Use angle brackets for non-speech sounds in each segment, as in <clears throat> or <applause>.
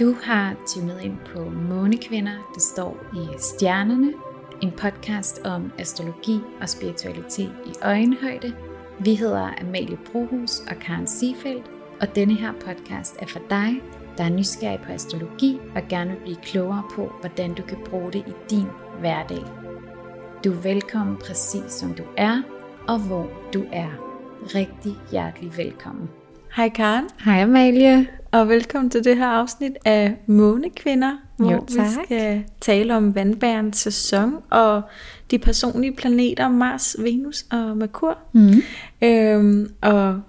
Du har tunet ind på Månekvinder, det står i stjernerne. En podcast om astrologi og spiritualitet i øjenhøjde. Vi hedder Amalie Brohus og Karen Siefeldt, og denne her podcast er for dig, der er nysgerrig på astrologi og gerne vil blive klogere på, hvordan du kan bruge det i din hverdag. Du er velkommen præcis som du er, og hvor du er. Rigtig hjertelig velkommen. Hej Karen. Hej Amalie. Og velkommen til det her afsnit af Månekvinder, hvor Jo, tak. vi skal tale om vandbærens sæson og de personlige planeter Mars, Venus og Merkur. Mm. Øhm, og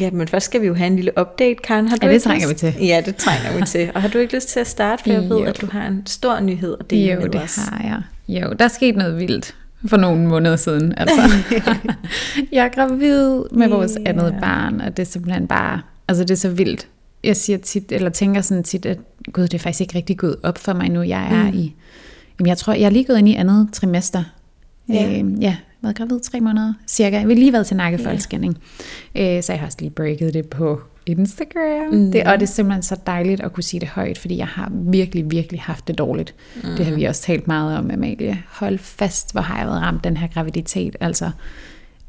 ja, men først skal vi jo have en lille update, Karen. Har Ja, det trænger lyst? vi til. Ja, det trænger vi til. Og har du ikke lyst til at starte, for jeg ved, Jo. at du har en stor nyhed at dele Jo, med det os. har jeg. Jo, der er sket noget vildt for nogle måneder siden. Altså. <laughs> jeg er gravid med vores Ja. andet barn, og det er simpelthen bare, altså det er så vildt. Jeg siger tit, eller tænker sådan tit, at gud, det er faktisk ikke rigtig gået op for mig nu. Jeg er Mm. i, jamen jeg tror, jeg er lige gået ind i andet trimester. Ja. Øh, ja, været gravid tre måneder cirka. Jeg har lige været til nakkefoldsscanning. Øh, så jeg har også lige breaket det på Instagram. Mm. Mm. Det, og det er simpelthen så dejligt at kunne sige det højt, fordi jeg har virkelig, virkelig haft det dårligt. Mm. Det har vi også talt meget om, Amalie. Hold fast, hvor har jeg været ramt den her graviditet. Altså,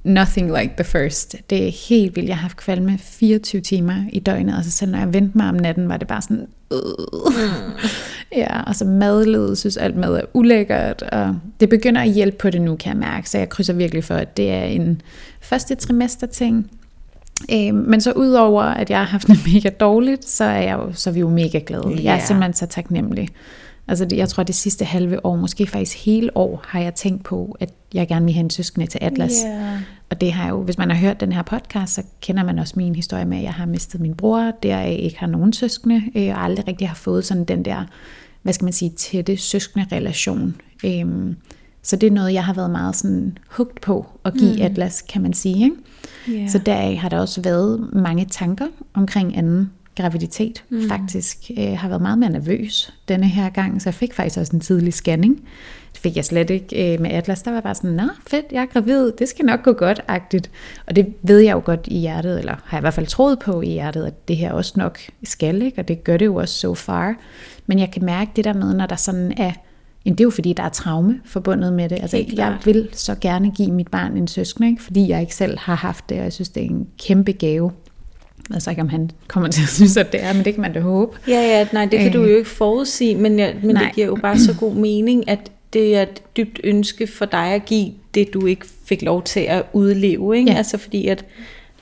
nothing like the first. Det er helt vildt. Jeg har haft kvalme 24 timer i døgnet, og så selv når jeg vendte mig om natten, var det bare sådan... Øh. Mm. <laughs> Ja, og så madled, synes alt mad er ulækkert, og det begynder at hjælpe på det nu, kan jeg mærke, så jeg krydser virkelig for, at det er en første trimester ting. Øh, men så udover, at jeg har haft det <laughs> mega dårligt, så er, jeg jo, så er vi jo mega glade. Jeg er simpelthen så taknemmelig. Altså det, jeg tror, det sidste halve år, måske faktisk hele år, har jeg tænkt på, at jeg gerne vil have en søskende til Atlas. Yeah. Og det har jeg jo, hvis man har hørt den her podcast, så kender man også min historie med, at jeg har mistet min bror, der jeg ikke har nogen søskende, øh, og aldrig rigtig har fået sådan den der, hvad skal man sige, tætte søskende relation. Øhm, så det er noget, jeg har været meget sådan hugt på at give mm. Atlas, kan man sige. Ikke? Yeah. Så der har der også været mange tanker omkring anden graviditet. Mm. Faktisk øh, har været meget mere nervøs denne her gang, så jeg fik faktisk også en tidlig scanning. Det fik jeg slet ikke øh, med Atlas. Der var bare sådan, nå fedt, jeg er gravid, det skal nok gå godt-agtigt. Og det ved jeg jo godt i hjertet, eller har jeg i hvert fald troet på i hjertet, at det her også nok skal, ikke? og det gør det jo også so far. Men jeg kan mærke det der med, når der sådan er Jamen, det er jo fordi, der er traume forbundet med det. Altså, Helt jeg klart. vil så gerne give mit barn en søskende, ikke? fordi jeg ikke selv har haft det, og jeg synes, det er en kæmpe gave. Jeg ved så ikke, om han kommer til at synes, at det er, men det kan man da håbe. Ja, ja, nej, det kan Øh. du jo ikke forudsige, men, ja, men Nej. det giver jo bare så god mening, at det er et dybt ønske for dig at give det, du ikke fik lov til at udleve, ikke? Ja. Altså fordi at,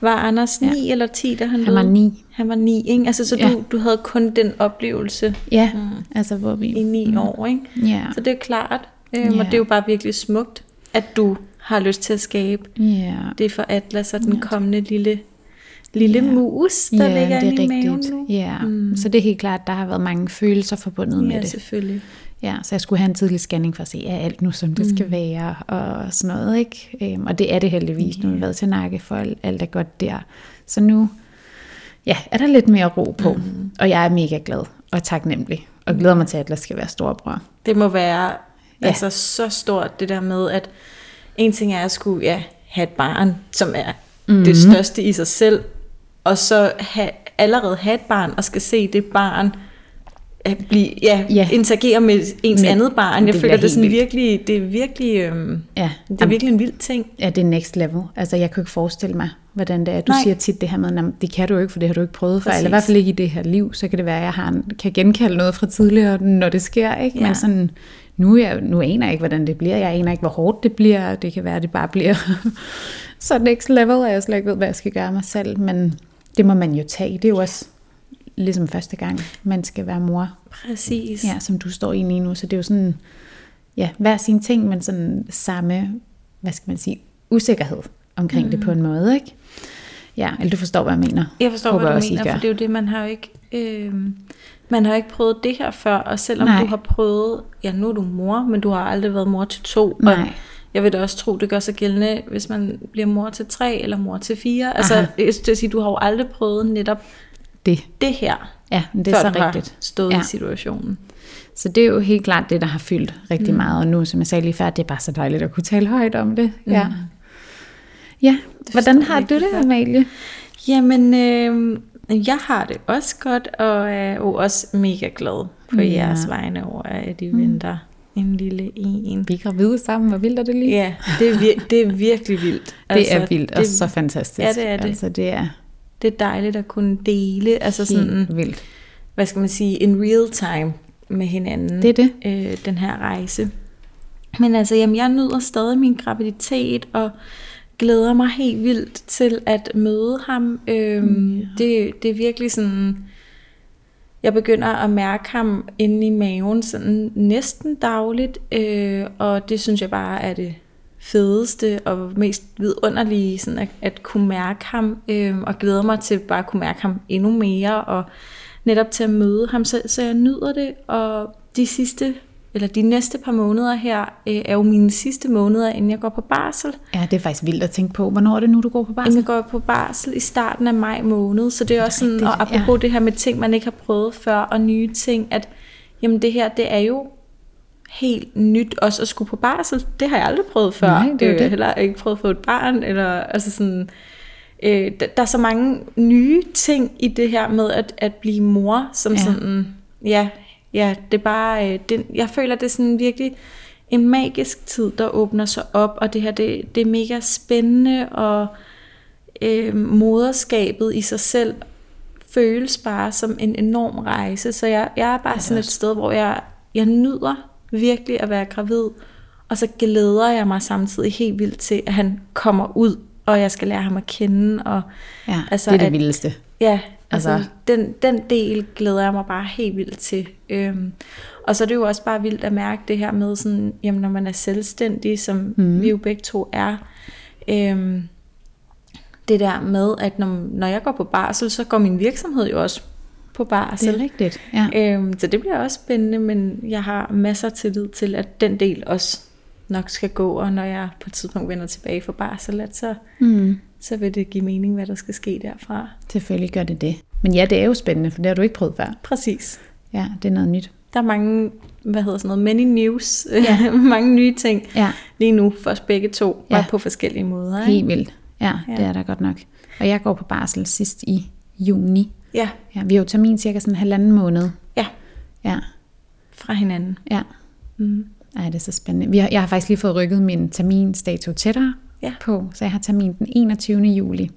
var Anders 9 ja. eller 10, da han Han var døde? ni. Han var 9, ikke? Altså så Ja. du, du havde kun den oplevelse Ja, mm. altså hvor vi... i 9 mm. år, ikke? Ja, Så det er klart, øhm, Ja. og det er jo bare virkelig smukt, at du har lyst til at skabe ja. det for Atlas og den kommende lille, lille mus, der ja, ligger det er i maven nu. Ja, mm. så det er helt klart, der har været mange følelser forbundet med Ja, det. selvfølgelig. Ja, så jeg skulle have en tidlig scanning for at se, er alt nu, som det skal være, og sådan noget, ikke? Øhm, og det er det heldigvis. Nu har vi været til nakke for alt, er godt der. Så nu ja, er der lidt mere ro på, mm. og jeg er mega glad og taknemmelig, og glæder mig til, at Atlas skal være storebror. Det må være Ja. altså så stort det der med, at en ting er at skulle ja, have et barn, som er mm-hmm. det største i sig selv, og så have, allerede have et barn, og skal se det barn at blive, ja, Ja. interagere med ens Men andet barn. Jeg det føler, det er, sådan vildt. virkelig, det er virkelig, øhm, Ja, det er virkelig en vild ting. Ja, det er next level. Altså, jeg kan ikke forestille mig, hvordan det er. Du Nej. Siger tit det her med, det kan du ikke, for det har du ikke prøvet før. Eller i hvert fald ikke i det her liv. Så kan det være, at jeg har en, kan genkalde noget fra tidligere, når det sker. Ikke? Ja. Men sådan, nu, jeg, nu aner jeg ikke, hvordan det bliver. Jeg aner ikke, hvor hårdt det bliver. Det kan være, at det bare bliver <laughs> så next level, og jeg slet ikke ved, hvad jeg skal gøre mig selv. Men det må man jo tage. Det er jo også ligesom første gang, man skal være mor. Præcis. Ja, som du står i lige nu. Så det er jo sådan, ja, hver sin ting, men sådan samme, hvad skal man sige, usikkerhed omkring mm. det på en måde, ikke? Ja, eller du forstår, hvad jeg mener. Jeg forstår, Håber hvad du også, mener, for det er jo det, man har jo ikke... Øh, man har ikke prøvet det her før, og selvom. Nej. du har prøvet, ja nu er du mor, men du har aldrig været mor til to, Nej. og jeg vil da også tro, det gør sig gældende, hvis man bliver mor til tre, eller mor til fire. Altså, Aha. jeg skulle sige, du har jo aldrig prøvet netop Det, det her, ja, det er før så rigtigt. har stået Ja. i situationen. Så det er jo helt klart det, der har fyldt rigtig mm. meget. Og nu, som jeg sagde lige før, det er bare så dejligt at kunne tale højt om det. Mm. Ja. Ja, hvordan forstår har du det. Amalie? Jamen, øh, Jeg har det også godt, og er jo også mega glad på Ja. jeres vegne over, at I venter en lille en. Vi er gravide sammen, hvor vildt er det lige? Ja, det er, vir- det er virkelig vildt. <laughs> Det er vildt og det, så fantastisk. Ja, det er det. Altså, det er det er dejligt at kunne dele, altså sådan, helt vildt. hvad skal man sige, in real time med hinanden. Det er det. øh, den her rejse. Men altså, jamen, jeg nyder stadig min graviditet, og glæder mig helt vildt til at møde ham. Øhm, Mm, ja. det, det er virkelig sådan, jeg begynder at mærke ham inde i maven sådan næsten dagligt, øh, og det synes jeg bare er det fedeste og mest vidunderlige, sådan at, at kunne mærke ham, øh, og glæder mig til bare at kunne mærke ham endnu mere, og netop til at møde ham, så, så jeg nyder det, og de sidste, eller de næste par måneder her, øh, er jo mine sidste måneder, inden jeg går på barsel. Ja, det er faktisk vildt at tænke på. Hvornår er det nu, du går på barsel? jeg går på barsel i starten af maj måned, så det er også sådan, rigtigt, og apropos ja. det her med ting, man ikke har prøvet før, og nye ting, at jamen det her, det er jo helt nyt også at skulle på barsel. Det har jeg aldrig prøvet før. Nej, det er Øh, det. Heller ikke prøvet at få et barn, eller altså sådan... Øh, der, der er så mange nye ting i det her med at, at blive mor, som Ja. ja. sådan, ja, ja, det er bare, øh, det, jeg føler, det er sådan virkelig en magisk tid, der åbner sig op, og det her, det, det er mega spændende, og øh, moderskabet i sig selv føles bare som en enorm rejse, så jeg, jeg er bare det sådan et sted, hvor jeg, jeg nyder virkelig at være gravid, og så glæder jeg mig samtidig helt vildt til, at han kommer ud, og jeg skal lære ham at kende, og Ja, Altså, det er det at- vildeste. Ja, altså, Altså- den, den del glæder jeg mig bare helt vildt til. Øhm, og så er det jo også bare vildt at mærke det her med, sådan, jamen, når man er selvstændig, som mm. vi jo begge to er, øhm, det der med, at når, når jeg går på barsel, så går min virksomhed jo også på barsel. Det er rigtigt. Ja. Øhm, så det bliver også spændende, men jeg har masser af tillid til, at den del også nok skal gå, og når jeg på et tidspunkt vender tilbage fra barsel, at så, Mm. så vil det give mening, hvad der skal ske derfra. Selvfølgelig gør det det. Men ja, det er jo spændende, for det har du ikke prøvet før. Præcis. Ja, det er noget nyt. Der er mange, hvad hedder sådan noget, many news, ja. <laughs> mange nye ting Ja, lige nu for os begge to, bare Ja. på forskellige måder. Ikke? helt vildt. Ja, Ja. det er der godt nok. Og jeg går på barsel sidst i juni. Ja, Ja, vi har jo termin cirka sådan en halvanden måned. ja, Ja, fra hinanden. ja. Mm. Ej, det er så spændende. Vi har, jeg har faktisk lige fået rykket min terminsdato tættere Ja. på, så jeg har termin den 21. juli.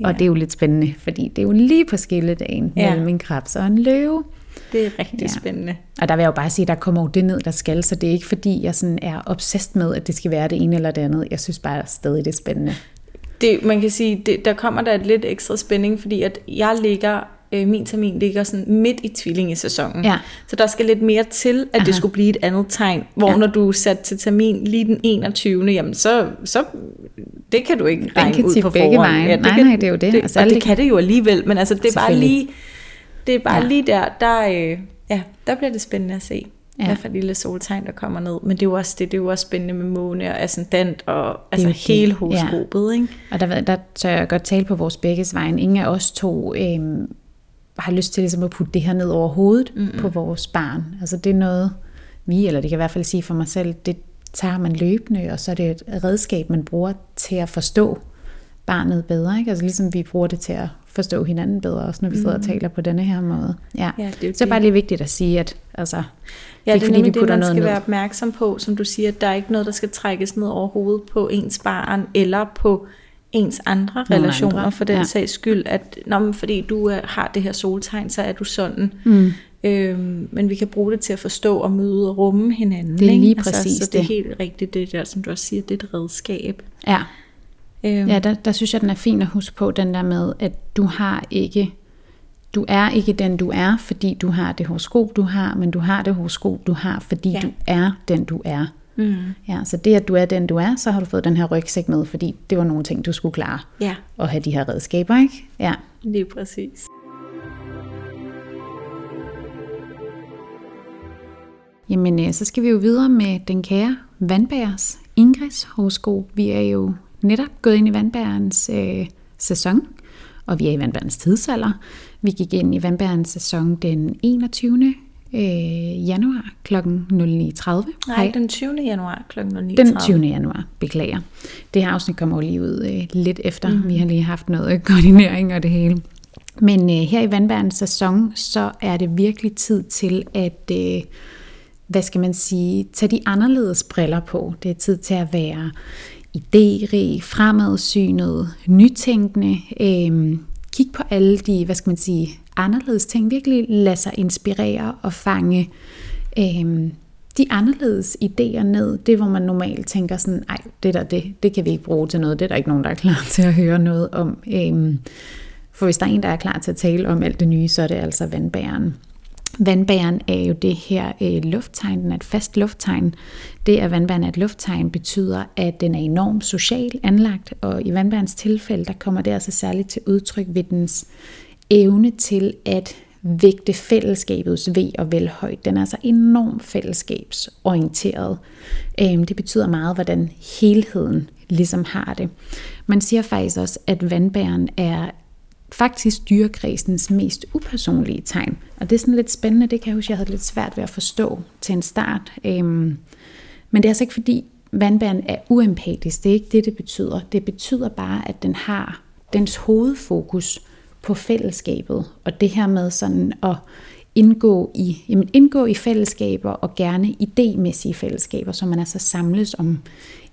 Ja. Og det er jo lidt spændende, fordi det er jo lige på skilledagen ja. Mellem en krebs og en løve. Det er rigtig ja. spændende. Og der vil jeg jo bare sige, at der kommer jo det ned, der skal, så det er ikke fordi, jeg sådan er obsessed med, at det skal være det ene eller det andet. Jeg synes bare stadig, det er spændende. Det, man kan sige, det, der kommer der et lidt ekstra spænding, fordi at jeg ligger, øh, min termin ligger sådan midt i tvillingesæsonen. Ja. Så der skal lidt mere til, at Aha. Det skulle blive et andet tegn. Hvor Ja. ja. når du er sat til termin lige den 21. Jamen så, så det kan du ikke regne kan ud på forhånd. veje. det Nej, kan, nej, det er jo det. det Altså, og det de- kan det jo alligevel, men altså det er bare lige, det er bare Ja. ja. lige der, der, øh, ja, der bliver det spændende at se. Ja. Ja. Hvad for et lille soltegn, der kommer ned. Men det er jo også, det, det er jo også spændende med måne og ascendant og altså det. hele Ja. horoskopet, ikke? Og der, der tør jeg godt tale på vores begges vejen. Ingen af os to øhm, har lyst til ligesom at putte det her ned over hovedet mm på vores barn. Altså det er noget, vi, eller det kan jeg i hvert fald sige for mig selv, det tager man løbende, og så er det et redskab, man bruger til at forstå barnet bedre. Ikke? Altså ligesom vi bruger det til at forstå hinanden bedre, også når vi sidder og taler på denne her måde. Ja. Ja, det er så det. bare lige vigtigt at sige, at altså, Ja, det er er fordi, vi nemlig det, putter man noget skal ned. være opmærksom på, som du siger, at der er ikke noget, der skal trækkes ned over hovedet på ens barn, eller på ens andre Nogle relationer, andre, for den ja. sags skyld, at når man, fordi du er, har det her soltegn, så er du sådan. Mm. Øhm, men vi kan bruge det til at forstå og møde og rumme hinanden. Det er ikke? lige præcis så det er helt rigtigt, det der, som du også siger, det er et redskab. ja, Øhm, Ja, der, der synes jeg, den er fin at huske på, den der med, at du har ikke, du er ikke den, du er, fordi du har det horoskop, du har, men du har det horoskop, du har, fordi ja. Du er den, du er. Mm. Ja, så det, at du er den, du er, så har du fået den her rygsæk med, fordi det var nogle ting, du skulle klare Ja, at have de her redskaber, ikke? Ja. lige præcis. Jamen, øh, så skal vi jo videre med den kære vandbærers Ingrids horoskop. Vi er jo netop gået ind i vandbærens øh, sæson, og vi er i vandbærens tidsalder. Vi gik ind i vandbærens sæson den 21. Øh, januar kl. 09.30. Nej, den 20. januar kl. 9.30. Den 20. januar, beklager. Det her afsnit kommer jo lige ud øh, lidt efter. Mm. Vi har lige haft noget koordinering og det hele. Men øh, her i vandbærens sæson, så er det virkelig tid til at, øh, hvad skal man sige, tage de anderledes briller på. Det er tid til at være idérig, fremadsynet, nytænkende, øh, kig på alle de, hvad skal man sige, anderledes ting. Virkelig lade sig inspirere og fange øh, de anderledes idéer ned. Det, hvor man normalt tænker sådan, nej, det der, det, det kan vi ikke bruge til noget. Det er der ikke nogen, der er klar til at høre noget om. Øh, for hvis der er en, der er klar til at tale om alt det nye, så er det altså vandbæren. Vandbæren er jo det her øh, lufttegn, den er et fast lufttegn. Det, at vandbæren er et lufttegn, betyder, at den er enormt social anlagt, og i vandbærens tilfælde, der kommer det altså særligt til udtryk ved dens evne til at vægte fællesskabets ved og vel højt. Den er altså enormt fællesskabsorienteret. Øhm, det betyder meget, hvordan helheden ligesom har det. Man siger faktisk også, at vandbæren er faktisk dyrekredsens mest upersonlige tegn. Og det er sådan lidt spændende, det kan jeg huske, jeg havde lidt svært ved at forstå til en start. Øhm, men det er altså ikke fordi vandbæren er uempatisk, det er ikke det, det betyder. Det betyder bare, at den har dens hovedfokus på fællesskabet, og det her med sådan at indgå i, jamen indgå i fællesskaber, og gerne idémæssige fællesskaber, så man altså samles om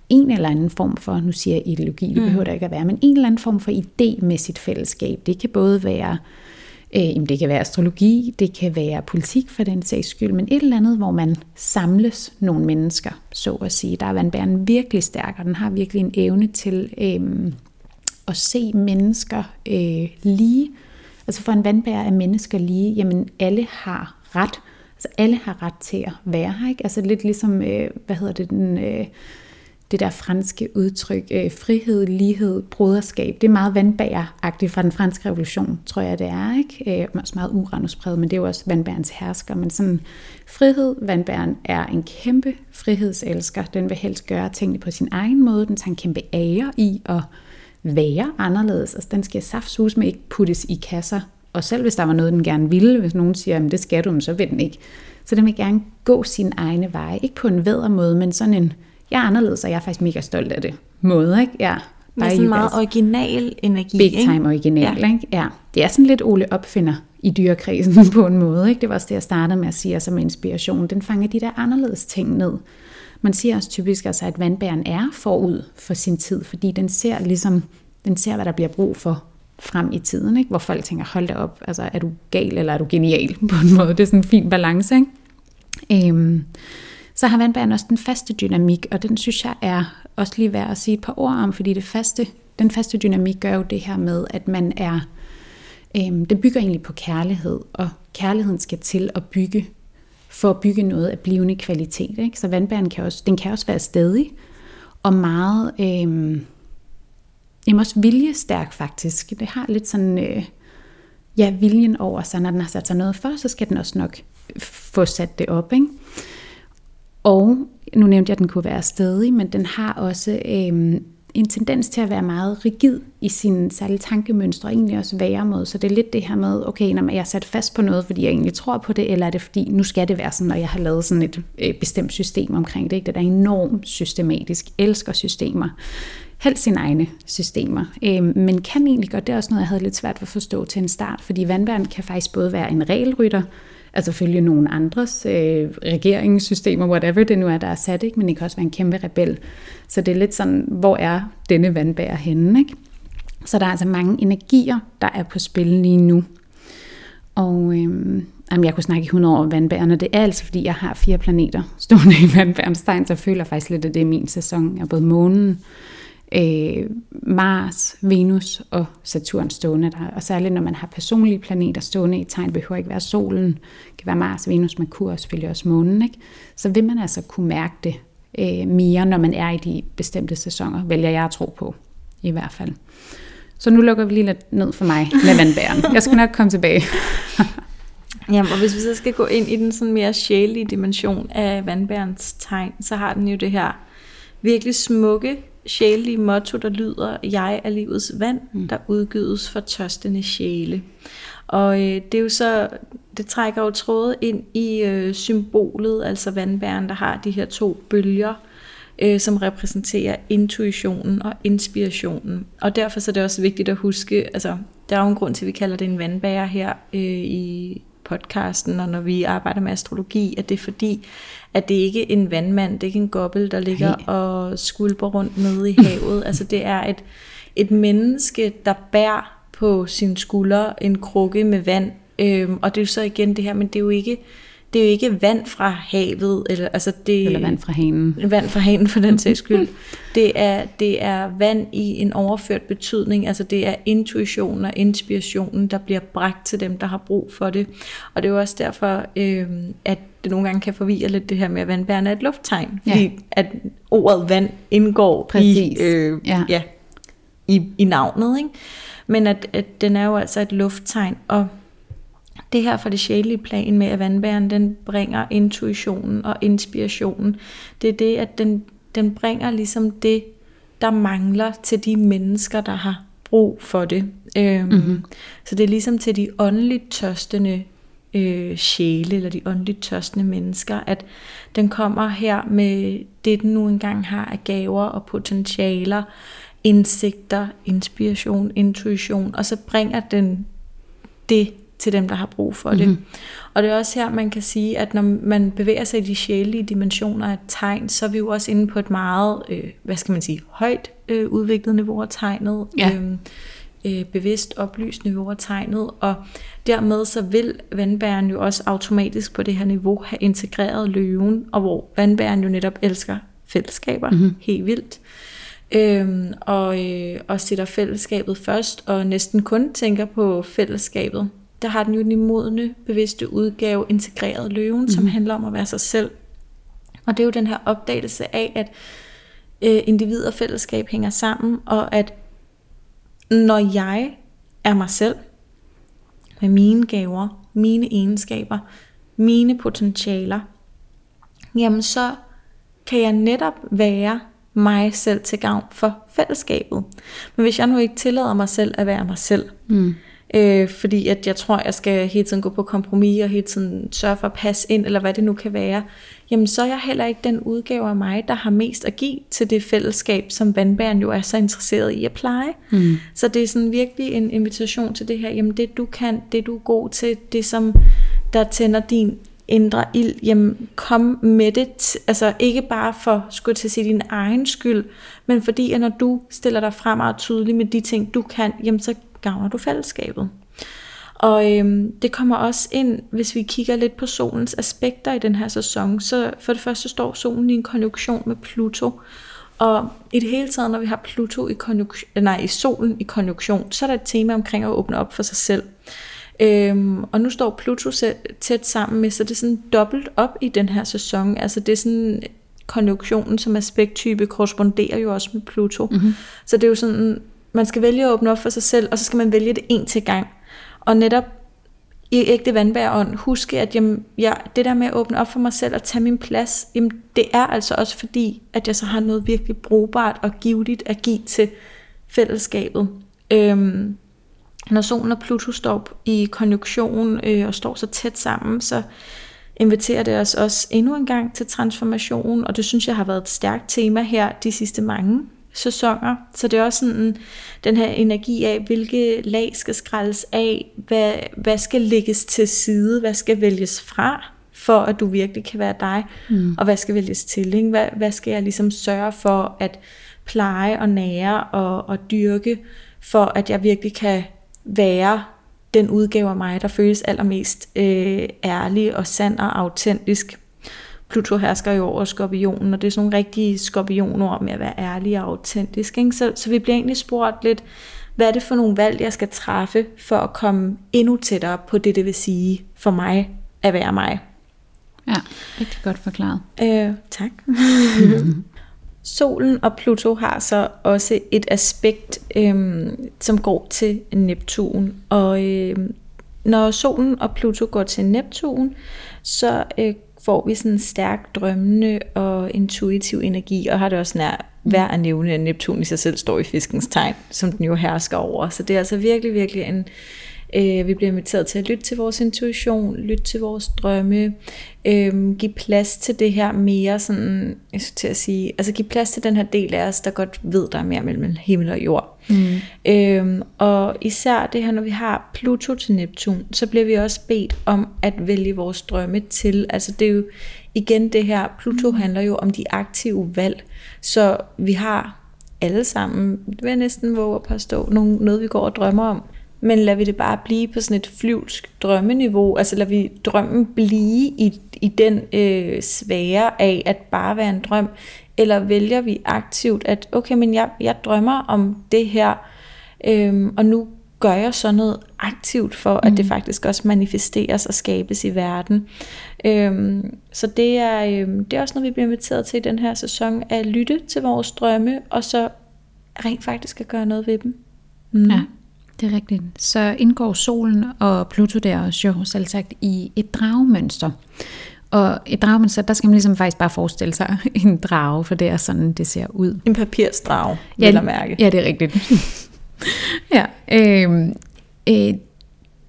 en eller anden form for, nu siger jeg ideologi, det mm. behøver der ikke at være, men en eller anden form for idé med sit fællesskab. Det kan både være, øh, det kan være astrologi, det kan være politik for den sags skyld, men et eller andet, hvor man samles nogle mennesker, så at sige. Der er vandbæren virkelig stærk, og den har virkelig en evne til øh, at se mennesker øh, lige. Altså for en vandbærer er mennesker lige, jamen alle har ret. Altså alle har ret til at være her, ikke? Altså lidt ligesom, øh, hvad hedder det, den... Øh, det der franske udtryk, øh, frihed, lighed, broderskab, det er meget vandbæreragtigt fra den franske revolution, tror jeg det er, ikke? Øh, også meget uranuspræget, men det er jo også vandbærens hersker, men sådan frihed, vandbæren er en kæmpe frihedselsker, den vil helst gøre tingene på sin egen måde, den tager en kæmpe ære i at være anderledes, altså den skal saftsus med ikke puttes i kasser, og selv hvis der var noget, den gerne ville, hvis nogen siger, at det skal du, så vil den ikke. Så den vil gerne gå sin egne veje, ikke på en vædre måde, men sådan en, jeg er anderledes, og jeg er faktisk mega stolt af det måde, ikke? Ja. Med sådan meget original energi, Big time ikke? original, ja. ikke? Ja. Det er sådan lidt Ole opfinder i dyrekredsen <laughs> på en måde, ikke? Det var også det, jeg startede med at sige, som inspiration. Den fanger de der anderledes ting ned. Man siger også typisk, altså, at vandbæren er forud for sin tid, fordi den ser ligesom, den ser, hvad der bliver brug for frem i tiden, ikke? hvor folk tænker, hold da op, altså, er du gal eller er du genial <laughs> på en måde? Det er sådan en fin balance. Ikke? Øhm, så har vandbæren også den faste dynamik, og den synes jeg er også lige værd at sige et par ord om, fordi det faste, den faste dynamik gør jo det her med, at man er, øhm, det bygger egentlig på kærlighed, og kærligheden skal til at bygge, for at bygge noget af blivende kvalitet. Ikke? Så vandbæren kan også, den kan også være stedig, og meget, øhm, jamen også viljestærk faktisk. Det har lidt sådan, øh, ja, viljen over sig, når den har sat sig noget for, så skal den også nok få sat det op. Ikke? Og nu nævnte jeg, at den kunne være stedig, men den har også øh, en tendens til at være meget rigid i sin særlige tankemønstre, og egentlig også være mod. Så det er lidt det her med, okay, når jeg er sat fast på noget, fordi jeg egentlig tror på det, eller er det fordi, nu skal det være sådan, når jeg har lavet sådan et øh, bestemt system omkring det. Ikke? Det er enormt systematisk, elsker systemer helst sine egne systemer. Øh, men kan egentlig godt, det er også noget, jeg havde lidt svært ved at forstå til en start, fordi vandværen kan faktisk både være en regelrytter, altså følge nogle andres øh, regeringssystemer, whatever det nu er, der er sat, ikke? men det kan også være en kæmpe rebel. Så det er lidt sådan, hvor er denne vandbær henne? Ikke? Så der er altså mange energier, der er på spil lige nu. Og øh, jamen, jeg kunne snakke i 100 år om vandbærerne. det er altså fordi, jeg har fire planeter stående i vandbærens tegn, så jeg føler faktisk lidt, at det er min sæson. Jeg er både månen, øh, Mars, Venus og Saturn stående der. Og særligt når man har personlige planeter stående i tegn, behøver ikke være solen, det kan være Mars, Venus, Merkur og selvfølgelig også månen. Ikke? Så vil man altså kunne mærke det øh, mere, når man er i de bestemte sæsoner, vælger jeg at tro på i hvert fald. Så nu lukker vi lige lidt ned for mig med vandbæren. Jeg skal nok komme tilbage. <laughs> Jamen, og hvis vi så skal gå ind i den sådan mere sjælige dimension af vandbærens tegn, så har den jo det her virkelig smukke sjælelige motto, der lyder, jeg er livets vand, mm. der udgydes for tørstende sjæle. Og øh, det er jo så, det trækker jo trådet ind i øh, symbolet, altså vandbæren, der har de her to bølger, øh, som repræsenterer intuitionen og inspirationen. Og derfor så er det også vigtigt at huske, altså der er jo en grund til, at vi kalder det en vandbærer her øh, i podcasten, og når vi arbejder med astrologi, at det er fordi, at det ikke er en vandmand, det er ikke en gobbel, der ligger Nej. og skulper rundt nede i havet. <laughs> altså det er et, et menneske, der bærer på sin skulder en krukke med vand, øhm, og det er jo så igen det her, men det er jo ikke, det er jo ikke vand fra havet, eller, altså det, Eller vand fra hanen. vand fra hanen for den sags skyld. <laughs> Det er, det er vand i en overført betydning, altså det er intuitionen og inspirationen, der bliver bragt til dem, der har brug for det. Og det er jo også derfor, øh, at det nogle gange kan forvirre lidt det her med, at vandbærende er et lufttegn, Ja. fordi at ordet vand indgår Præcis. i, øh, Ja. ja, i, i navnet. Ikke? Men at, at den er jo altså et lufttegn, og det her fra det sjælelige plan med, at vandbæren den bringer intuitionen og inspirationen, det er det, at den, den bringer ligesom det, der mangler til de mennesker, der har brug for det. Øhm, mm-hmm. Så det er ligesom til de åndeligt tørstende øh, sjæle, eller de åndeligt tørstende mennesker, at den kommer her med det, den nu engang har af gaver og potentialer, indsigter, inspiration, intuition, og så bringer den det til dem, der har brug for det. Mm-hmm. Og det er også her, man kan sige, at når man bevæger sig i de sjælelige dimensioner af tegn, så er vi jo også inde på et meget, øh, hvad skal man sige, højt øh, udviklet niveau af tegnet. Ja. Øhm, øh, bevidst oplyst niveau af tegnet, og dermed så vil vandbæren jo også automatisk på det her niveau have integreret løven, og hvor vandbæren jo netop elsker fællesskaber mm-hmm. helt vildt, øhm, og, øh, og sætter fællesskabet først, og næsten kun tænker på fællesskabet. Der har den jo den modne, bevidste udgave integreret løven, mm-hmm. som handler om at være sig selv. Og det er jo den her opdagelse af, at øh, individ og fællesskab hænger sammen, og at når jeg er mig selv, med mine gaver, mine egenskaber, mine potentialer, jamen så kan jeg netop være mig selv til gavn for fællesskabet. Men hvis jeg nu ikke tillader mig selv at være mig selv, mm. Øh, fordi at jeg tror, jeg skal hele tiden gå på kompromis og hele tiden sørge for at passe ind, eller hvad det nu kan være, jamen så er jeg heller ikke den udgave af mig, der har mest at give til det fællesskab, som vandbæren jo er så interesseret i at pleje. Mm. Så det er sådan virkelig en invitation til det her, jamen det du kan, det du er god til, det som der tænder din indre ild, jamen kom med det, altså ikke bare for, skulle til at sige, din egen skyld, men fordi at når du stiller dig frem og tydelig med de ting, du kan, jamen så gavner du fællesskabet. Og øhm, det kommer også ind, hvis vi kigger lidt på solens aspekter i den her sæson, så for det første står solen i en konjunktion med Pluto, og i det hele taget, når vi har Pluto i, konjunktion, nej, i solen i konjunktion, så er der et tema omkring at åbne op for sig selv. Øhm, og nu står Pluto tæt sammen med, så det er sådan dobbelt op i den her sæson. Altså det er sådan, konjunktionen som aspekttype korresponderer jo også med Pluto. Mm-hmm. Så det er jo sådan, man skal vælge at åbne op for sig selv, og så skal man vælge det en til gang. Og netop i ægte vandbærånd, huske, at jamen, ja, det der med at åbne op for mig selv og tage min plads, jamen, det er altså også fordi, at jeg så har noget virkelig brugbart og givetigt at give til fællesskabet. Øhm, når solen og Pluto står i konjunktion øh, og står så tæt sammen, så inviterer det os også endnu en gang til transformation, og det synes jeg har været et stærkt tema her de sidste mange sæsoner. Så det er også sådan den her energi af, hvilke lag skal skrælles af, hvad, hvad skal lægges til side, hvad skal vælges fra, for at du virkelig kan være dig, mm. og hvad skal vælges til, ikke? Hvad, hvad skal jeg ligesom sørge for at pleje og nære og, og dyrke, for at jeg virkelig kan være den udgave af mig, der føles allermest øh, ærlig og sand og autentisk. Pluto hersker jo over skorpionen, og det er sådan nogle rigtige skorpionord med at være ærlig og autentisk. Ikke? Så, så vi bliver egentlig spurgt lidt, hvad er det for nogle valg, jeg skal træffe, for at komme endnu tættere på det, det vil sige for mig at være mig. Ja, rigtig godt forklaret. Øh, tak. <laughs> Solen og Pluto har så også et aspekt, øhm, som går til Neptun. Og øhm, når solen og Pluto går til Neptun, så øh, får vi sådan en stærk drømmende og intuitiv energi, og har det også nær værd at nævne, at Neptun i sig selv står i fiskens tegn, som den jo hersker over. Så det er altså virkelig, virkelig en, Øh, vi bliver inviteret til at lytte til vores intuition, lytte til vores drømme, øh, give plads til det her mere sådan, jeg skal til at sige, altså give plads til den her del af os, der godt ved, der er mere mellem himmel og jord. Mm. Øh, og især det her, når vi har Pluto til Neptun, så bliver vi også bedt om at vælge vores drømme til. Altså det er jo igen det her, Pluto mm. handler jo om de aktive valg, så vi har alle sammen, det vil jeg næsten våge at påstå, noget vi går og drømmer om. Men lader vi det bare blive på sådan et flyvsk drømmeniveau, altså lader vi drømmen blive i, i den øh, svære af at bare være en drøm, eller vælger vi aktivt, at okay, men jeg, jeg drømmer om det her, øh, og nu gør jeg så noget aktivt for, mm. at det mm. faktisk også manifesteres og skabes i verden. Øhm, så det er, øhm, det er også noget, vi bliver inviteret til i den her sæson, at lytte til vores drømme, og så rent faktisk at gøre noget ved dem. Mm. Ja, det er rigtigt. Så indgår solen og Pluto der også jo selv sagt i et dragmønster. Og et dragemønster, der skal man ligesom faktisk bare forestille sig <laughs> en drage, for det er sådan, det ser ud. En papirsdrage, ja, vil jeg mærke. Ja, det er rigtigt. <laughs> ja, øh, øh,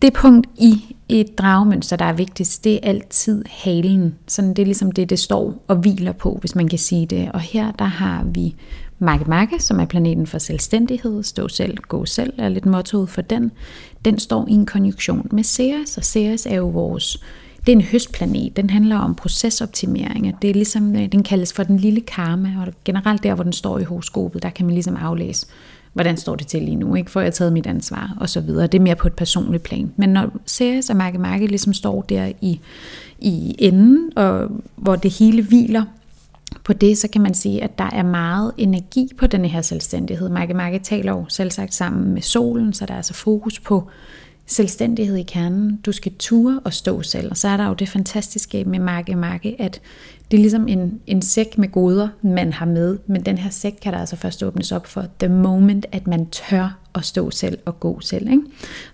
det punkt i et dragemønster, der er vigtigst, det er altid halen. Sådan det er ligesom det, det står og hviler på, hvis man kan sige det. Og her der har vi Makke Makke, som er planeten for selvstændighed, stå selv, gå selv, er lidt mottoet for den. Den står i en konjunktion med Ceres, og Ceres er jo vores, det er en høstplanet, den handler om procesoptimering, og det er ligesom, øh, den kaldes for den lille karma, og generelt der, hvor den står i horoskopet, der kan man ligesom aflæse, hvordan står det til lige nu, ikke? får jeg taget mit ansvar, og så videre. Det er mere på et personligt plan. Men når Ceres og Makke Makke ligesom står der i, i enden, og hvor det hele hviler på det, så kan man sige, at der er meget energi på denne her selvstændighed. Marke Marke taler jo selv sagt sammen med solen, så der er altså fokus på selvstændighed i kernen. Du skal ture og stå selv. Og så er der jo det fantastiske med Marke Marke, at det er ligesom en, en sæk med goder, man har med, men den her sæk kan der altså først åbnes op for the moment, at man tør at stå selv og gå selv. Ikke?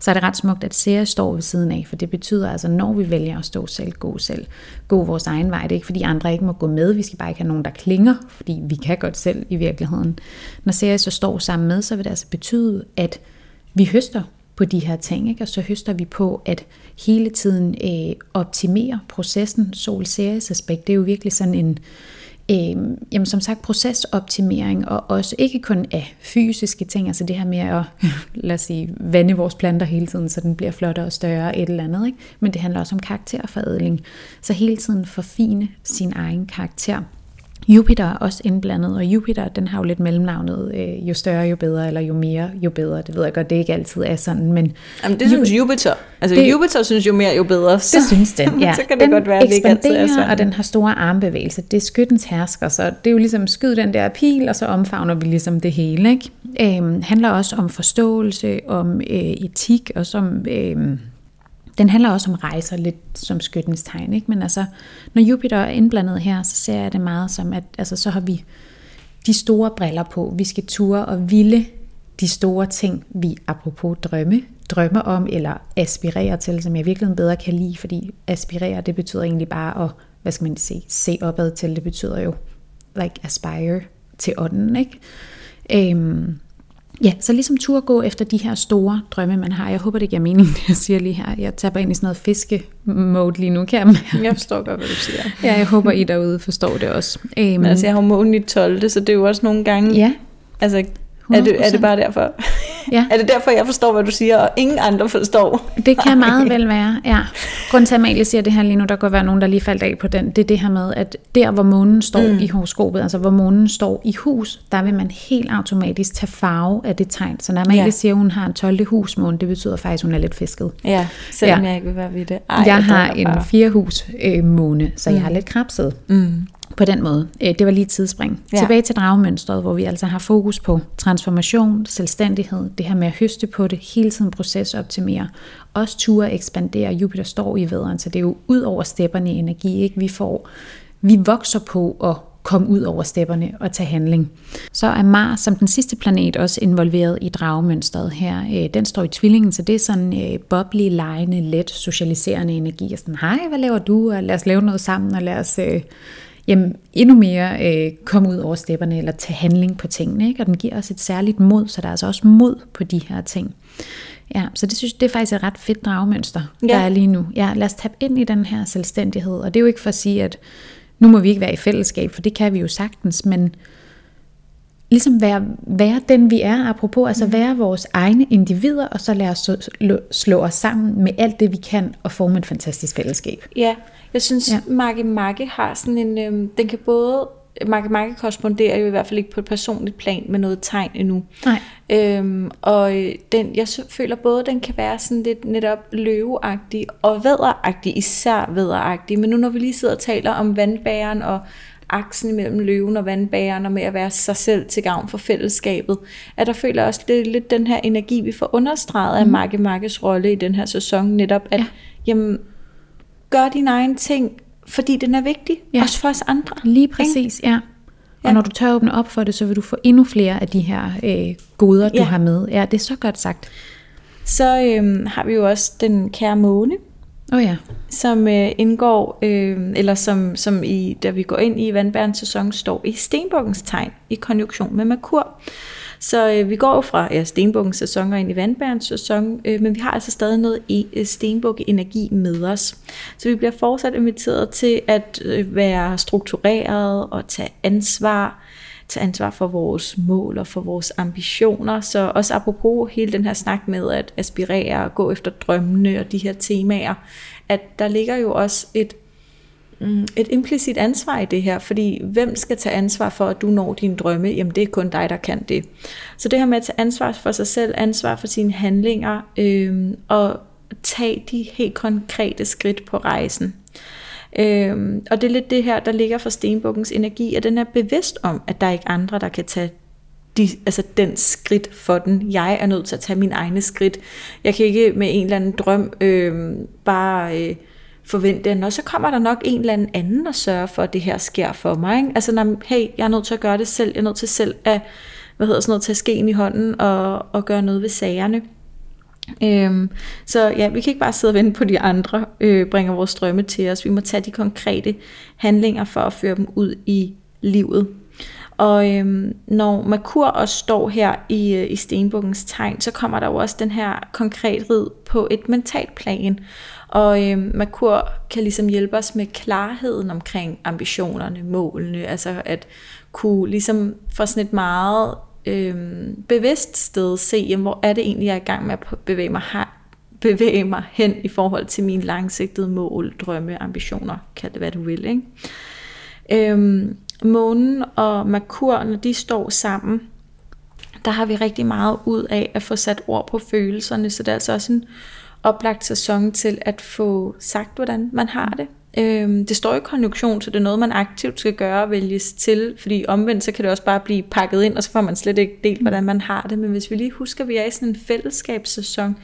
Så er det ret smukt, at Sera står ved siden af, for det betyder altså, når vi vælger at stå selv, gå selv, gå vores egen vej. Det er ikke, fordi andre ikke må gå med, vi skal bare ikke have nogen, der klinger, fordi vi kan godt selv i virkeligheden. Når Sera så står sammen med, så vil det altså betyde, at vi høster på de her ting, ikke? og så høster vi på at hele tiden øh, optimere processen. Sol Series aspekt, det er jo virkelig sådan en, øh, jamen som sagt, procesoptimering, og også ikke kun af fysiske ting, altså det her med at, <laughs> lad os sige, vande vores planter hele tiden, så den bliver flottere og større, et eller andet, ikke? men det handler også om karakterforædling, så hele tiden forfine sin egen karakter. Jupiter er også indblandet, og Jupiter den har jo lidt mellemnavnet, øh, jo større jo bedre, eller jo mere jo bedre. Det ved jeg godt, det ikke altid er sådan, men... Jamen det synes Jupiter. Altså det, Jupiter synes jo mere jo bedre. Så, det synes den, <laughs> ja. så kan det den godt være, at det ikke altid er sådan. og den har store armbevægelser. Det er skyttens hersker, så det er jo ligesom skyd den der pil, og så omfavner vi ligesom det hele. Ikke? Øhm, handler også om forståelse, om øh, etik, og som... Øh, den handler også om rejser, lidt som skyttens tegn. Ikke? Men altså, når Jupiter er indblandet her, så ser jeg det meget som, at altså, så har vi de store briller på. Vi skal ture og ville de store ting, vi apropos drømme, drømmer om eller aspirerer til, som jeg virkelig bedre kan lide, fordi aspirere, det betyder egentlig bare at, hvad skal man sige, se opad til, det betyder jo like aspire til ånden, ikke? Øhm, Ja, så ligesom tur gå efter de her store drømme, man har. Jeg håber, det giver mening, <laughs> det jeg siger lige her. Jeg taber ind i sådan noget fiske-mode lige nu, kan jeg Jeg forstår godt, hvad du siger. Ja, jeg håber, I derude forstår det også. Men altså, jeg har månen i 12, så det er jo også nogle gange... Ja. Altså, er det, er det bare derfor? Ja. <laughs> er det derfor, jeg forstår, hvad du siger, og ingen andre forstår? Det kan meget vel være, ja. Grunden til, at Amalie siger det her lige nu, der kan være nogen, der lige faldt af på den, det er det her med, at der, hvor månen står mm. i horoskopet, altså hvor månen står i hus, der vil man helt automatisk tage farve af det tegn. Så når Amalie ja. siger, at hun har en 12. husmåne, det betyder faktisk, at hun er lidt fisket. Ja, selvom ja. jeg ikke vil være ved det. Ej, jeg, jeg har en fire hus øh, måne, så mm. jeg har lidt krabset. Mm på den måde. Øh, det var lige et tidsspring. Ja. Tilbage til dragemønstret, hvor vi altså har fokus på transformation, selvstændighed, det her med at høste på det, hele tiden procesoptimere, også ture ekspandere. Jupiter står i vederen, så det er jo ud over stepperne i energi, ikke? Vi får, vi vokser på at komme ud over stepperne og tage handling. Så er Mars som den sidste planet også involveret i dragemønstret her. Øh, den står i tvillingen, så det er sådan øh, boble, lejende, let, socialiserende energi. Og sådan, hej, hvad laver du? Og lad os lave noget sammen, og lad os jamen, endnu mere øh, komme ud over stepperne, eller tage handling på tingene. Ikke? Og den giver os et særligt mod, så der er altså også mod på de her ting. Ja, så det synes det er faktisk et ret fedt dragmønster, ja. Ja. der er lige nu. Ja, lad os tabe ind i den her selvstændighed. Og det er jo ikke for at sige, at nu må vi ikke være i fællesskab, for det kan vi jo sagtens, men ligesom være, være den vi er, apropos, altså være vores egne individer, og så lade os slå, slå os sammen med alt det vi kan, og forme et fantastisk fællesskab. Ja, jeg synes, Ja. Makke Makke har sådan en, øhm, den kan både, Makke Makke korresponderer jo i hvert fald ikke på et personligt plan med noget tegn endnu. Nej. Øhm, og øh, den, jeg føler både, den kan være sådan lidt netop løveagtig og vædderagtig, især vædderagtig. Men nu når vi lige sidder og taler om vandbæren og aksen mellem løven og vandbæren og med at være sig selv til gavn for fællesskabet, at der føler jeg også lidt, lidt den her energi, vi får understreget af Makke Makkes rolle i den her sæson, netop at, Ja. ja. jamen, gør din egen ting, fordi den er vigtig, Ja. også for os andre. Lige ikke? præcis, ja. Og Ja. når du tør åbne op for det, så vil du få endnu flere af de her øh, goder, du Ja. har med. Ja, det er så godt sagt. Så øhm, har vi jo også den kære måne, oh ja. som øh, indgår, øh, eller som, som i, da vi går ind i vandbærens sæson, står i stenbukkens tegn i konjunktion med Merkur. Så øh, vi går fra ja, stenbukkens sæson og ind i vandbærens sæson, øh, men vi har altså stadig noget i øh, stenbukke-energi med os. Så vi bliver fortsat inviteret til at øh, være struktureret og tage ansvar, tage ansvar for vores mål og for vores ambitioner. Så også apropos hele den her snak med at aspirere og gå efter drømmene og de her temaer, at der ligger jo også et mm, et implicit ansvar i det her, fordi hvem skal tage ansvar for, at du når dine drømme? Jamen det er kun dig, der kan det. Så det her med at tage ansvar for sig selv, ansvar for sine handlinger, øh, og tage de helt konkrete skridt på rejsen. Øhm, og det er lidt det her, der ligger for Stenbukkens energi, at den er bevidst om, at der er ikke andre, der kan tage de, altså den skridt for den. Jeg er nødt til at tage min egne skridt. Jeg kan ikke med en eller anden drøm øh, bare øh, forvente, at så kommer der nok en eller anden anden og sørger for, at det her sker for mig. Ikke? Altså, når, hey, jeg er nødt til at gøre det selv. Jeg er nødt til selv at, hvad hedder sådan noget, tage skeen i hånden og, og gøre noget ved sagerne. Øhm, så ja, vi kan ikke bare sidde og vente på de andre, øh, bringer vores drømme til os. Vi må tage de konkrete handlinger for at føre dem ud i livet. Og øhm, når Merkur også står her i, øh, i Stenbukkens tegn, så kommer der jo også den her konkrethed på et mentalt plan. Og øhm, Merkur kan ligesom hjælpe os med klarheden omkring ambitionerne, målene, altså at kunne ligesom få sådan et meget øhm, bevidst sted se, jamen, hvor er det egentlig, jeg er i gang med at bevæge mig, her, bevæge mig hen i forhold til mine langsigtede mål, drømme, ambitioner, kald det hvad du vil. Ikke? Øhm, månen og Merkur, når de står sammen, der har vi rigtig meget ud af at få sat ord på følelserne, så det er altså også en oplagt sæson til at få sagt, hvordan man har det. Øhm, det står i konjunktion, så det er noget, man aktivt skal gøre og vælges til, fordi omvendt så kan det også bare blive pakket ind, og så får man slet ikke delt, hvordan man har det. Men hvis vi lige husker, at vi er i sådan en fællesskabssæson,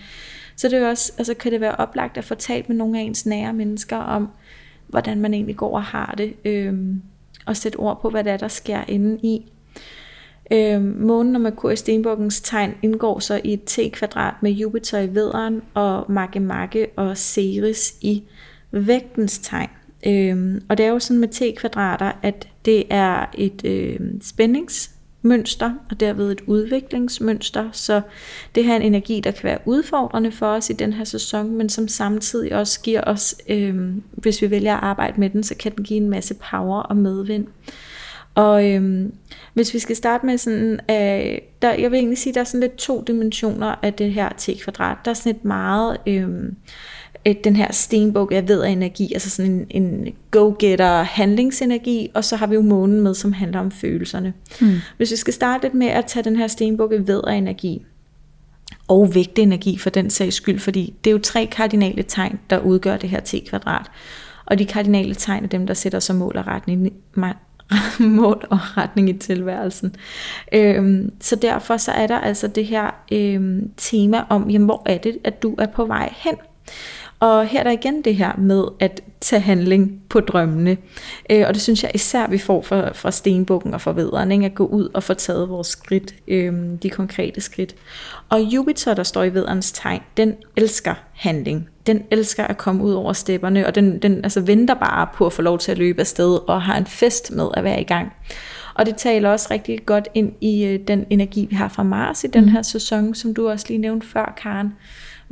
så det er også, altså, kan det være oplagt at få talt med nogle af ens nære mennesker om, hvordan man egentlig går og har det, øhm, og sætte ord på, hvad det er, der sker inde i. Øhm, månen og Merkur i Stenbukkens tegn indgår så i et T-kvadrat med Jupiter i vederen og Makke Makke og Ceres i vægtens tegn. Øhm, og det er jo sådan med T-kvadrater, at det er et øh, spændingsmønster, og derved et udviklingsmønster. Så det her er en energi, der kan være udfordrende for os i den her sæson, men som samtidig også giver os, øh, hvis vi vælger at arbejde med den, så kan den give en masse power og medvind. Og øhm, hvis vi skal starte med sådan, øh, der, jeg vil egentlig sige, der er sådan lidt to dimensioner af det her T-kvadrat. Der er sådan et meget, øhm, den her stenbuk af ved energi, altså sådan en, en go-getter handlingsenergi, og så har vi jo månen med, som handler om følelserne. Mm. Hvis vi skal starte lidt med at tage den her stenbuk af ved energi, og vægteenergi for den sags skyld, fordi det er jo tre kardinale tegn, der udgør det her T-kvadrat. Og de kardinale tegn er dem, der sætter sig mål og retning, <laughs> mål og retning i tilværelsen. Øhm, så derfor så er der altså det her øhm, tema om, jamen, hvor er det, at du er på vej hen? Og her er der igen det her med at tage handling på drømmene. Øh, og det synes jeg især, vi får fra, fra stenbukken og fra vederen, ikke? at gå ud og få taget vores skridt, øh, de konkrete skridt. Og Jupiter, der står i vederens tegn, den elsker handling. Den elsker at komme ud over stepperne, og den, den altså venter bare på at få lov til at løbe afsted og har en fest med at være i gang. Og det taler også rigtig godt ind i øh, den energi, vi har fra Mars i den Mm. her sæson, som du også lige nævnte før, Karen.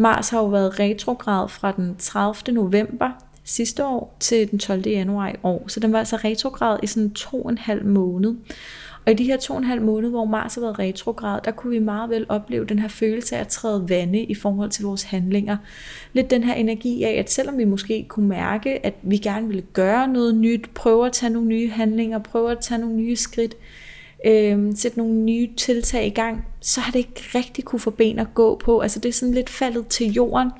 Mars har jo været retrograd fra den 30. november sidste år til den 12. januar i år. Så den var altså retrograd i sådan to og en halv måned. Og i de her to og en halv måned, hvor Mars har været retrograd, der kunne vi meget vel opleve den her følelse af at træde vande i forhold til vores handlinger. Lidt den her energi af, at selvom vi måske kunne mærke, at vi gerne ville gøre noget nyt, prøve at tage nogle nye handlinger, prøve at tage nogle nye skridt, øh, sætte nogle nye tiltag i gang, så har det ikke rigtig kunne få ben at gå på. Altså det er sådan lidt faldet til jorden,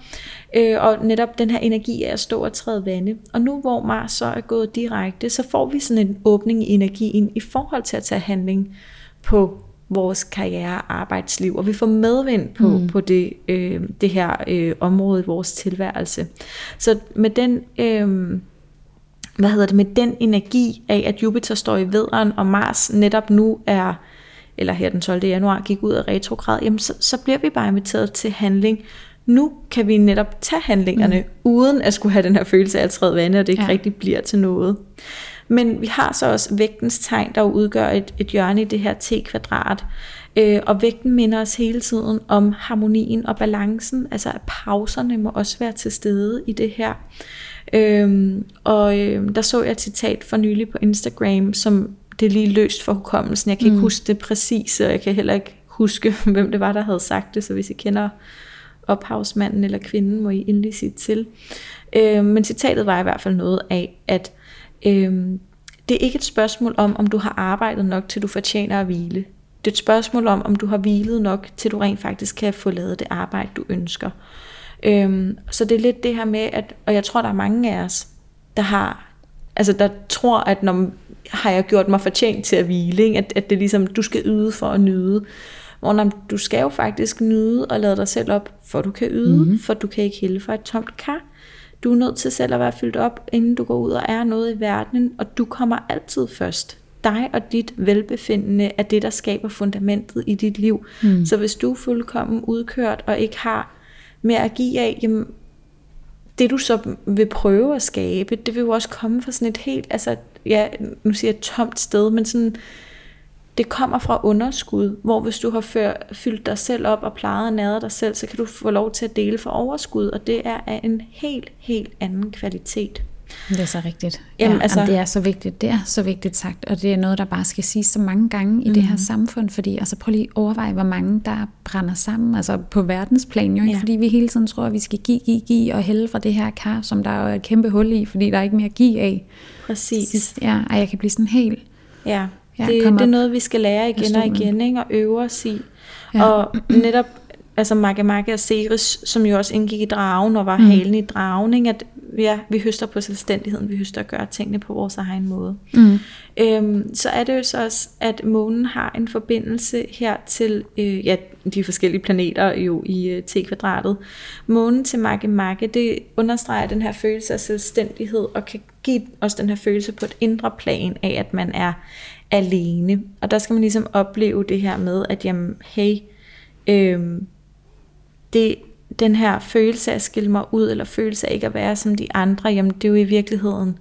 øh, og netop den her energi af at stå og træde vande. Og nu hvor Mars så er gået direkte, så får vi sådan en åbning i energien i forhold til at tage handling på vores karriere og arbejdsliv, og vi får medvind på, mm. på det, øh, det her øh, område i vores tilværelse. Så med den... Øh, hvad hedder det, med den energi af, at Jupiter står i vederen, og Mars netop nu er, eller her den 12. januar, gik ud af retrograd, jamen så, så bliver vi bare inviteret til handling. Nu kan vi netop tage handlingerne, mm. uden at skulle have den her følelse af at træde vande, og det ikke ja. Rigtig bliver til noget. Men vi har så også vægtens tegn, der udgør et, et hjørne i det her T-kvadrat. Øh, og vægten minder os hele tiden om harmonien og balancen, altså at pauserne må også være til stede i det her. Øhm, og øhm, der så jeg et citat for nylig på Instagram, som det er lige løst for hukommelsen. Jeg kan ikke Mm. huske det præcis, og jeg kan heller ikke huske, <laughs> hvem det var, der havde sagt det, så hvis I kender ophavsmanden eller kvinden, må I endelig sige til. Øhm, men citatet var i hvert fald noget af, at øhm, det er ikke et spørgsmål om, om du har arbejdet nok, til du fortjener at hvile. Det er et spørgsmål om, om du har hvilet nok, til du rent faktisk kan få lavet det arbejde, du ønsker. Øhm, så det er lidt det her med, at, og jeg tror, der er mange af os, der har, altså der tror, at når har jeg gjort mig fortjent til at hvile, ikke? At, at det er ligesom, du skal yde for at nyde. Hvor når, du skal jo faktisk nyde og lade dig selv op, for du kan yde, mm-hmm. for du kan ikke hælde for et tomt kar. Du er nødt til selv at være fyldt op, inden du går ud og er noget i verden, og du kommer altid først. Dig og dit velbefindende er det, der skaber fundamentet i dit liv. Mm. Så hvis du er fuldkommen udkørt og ikke har mere at give af, jamen, det du så vil prøve at skabe, det vil jo også komme fra sådan et helt, altså, ja, nu siger jeg et tomt sted, men sådan, det kommer fra underskud, hvor hvis du har før, fyldt dig selv op og plejet og næret dig selv, så kan du få lov til at dele for overskud, og det er af en helt, helt anden kvalitet. Det er så rigtigt. Jamen, ja, altså- det er så vigtigt. Det er så vigtigt sagt, og det er noget, der bare skal siges så mange gange i mm. det her samfund, fordi altså prøv lige at overveje, hvor mange der brænder sammen, altså på verdensplan jo, ikke? Ja. fordi vi hele tiden tror, at vi skal give, give, give og hælde fra det her kar, som der er et kæmpe hul i, fordi der er ikke mere at give af. Præcis. Ja, og jeg kan blive sådan helt... Ja, Ja, det, det er noget, vi skal lære igen og igen, ikke? og øve os i. Ja. Og netop, altså Makke og Ceres, som jo også indgik i dragen og var mm. halen i dragen, ikke? at ja, vi høster på selvstændigheden, vi høster at gøre tingene på vores egen måde. Mm. Øhm, så er det jo så også, at månen har en forbindelse her til øh, ja, de forskellige planeter jo i øh, T-kvadratet. Månen til Makke, det understreger den her følelse af selvstændighed, og kan give også den her følelse på et indre plan af, at man er alene. Og der skal man ligesom opleve det her med, at jamen, hey, øhm, det, den her følelse af at skille mig ud, eller følelse af ikke at være som de andre, jamen det er jo i virkeligheden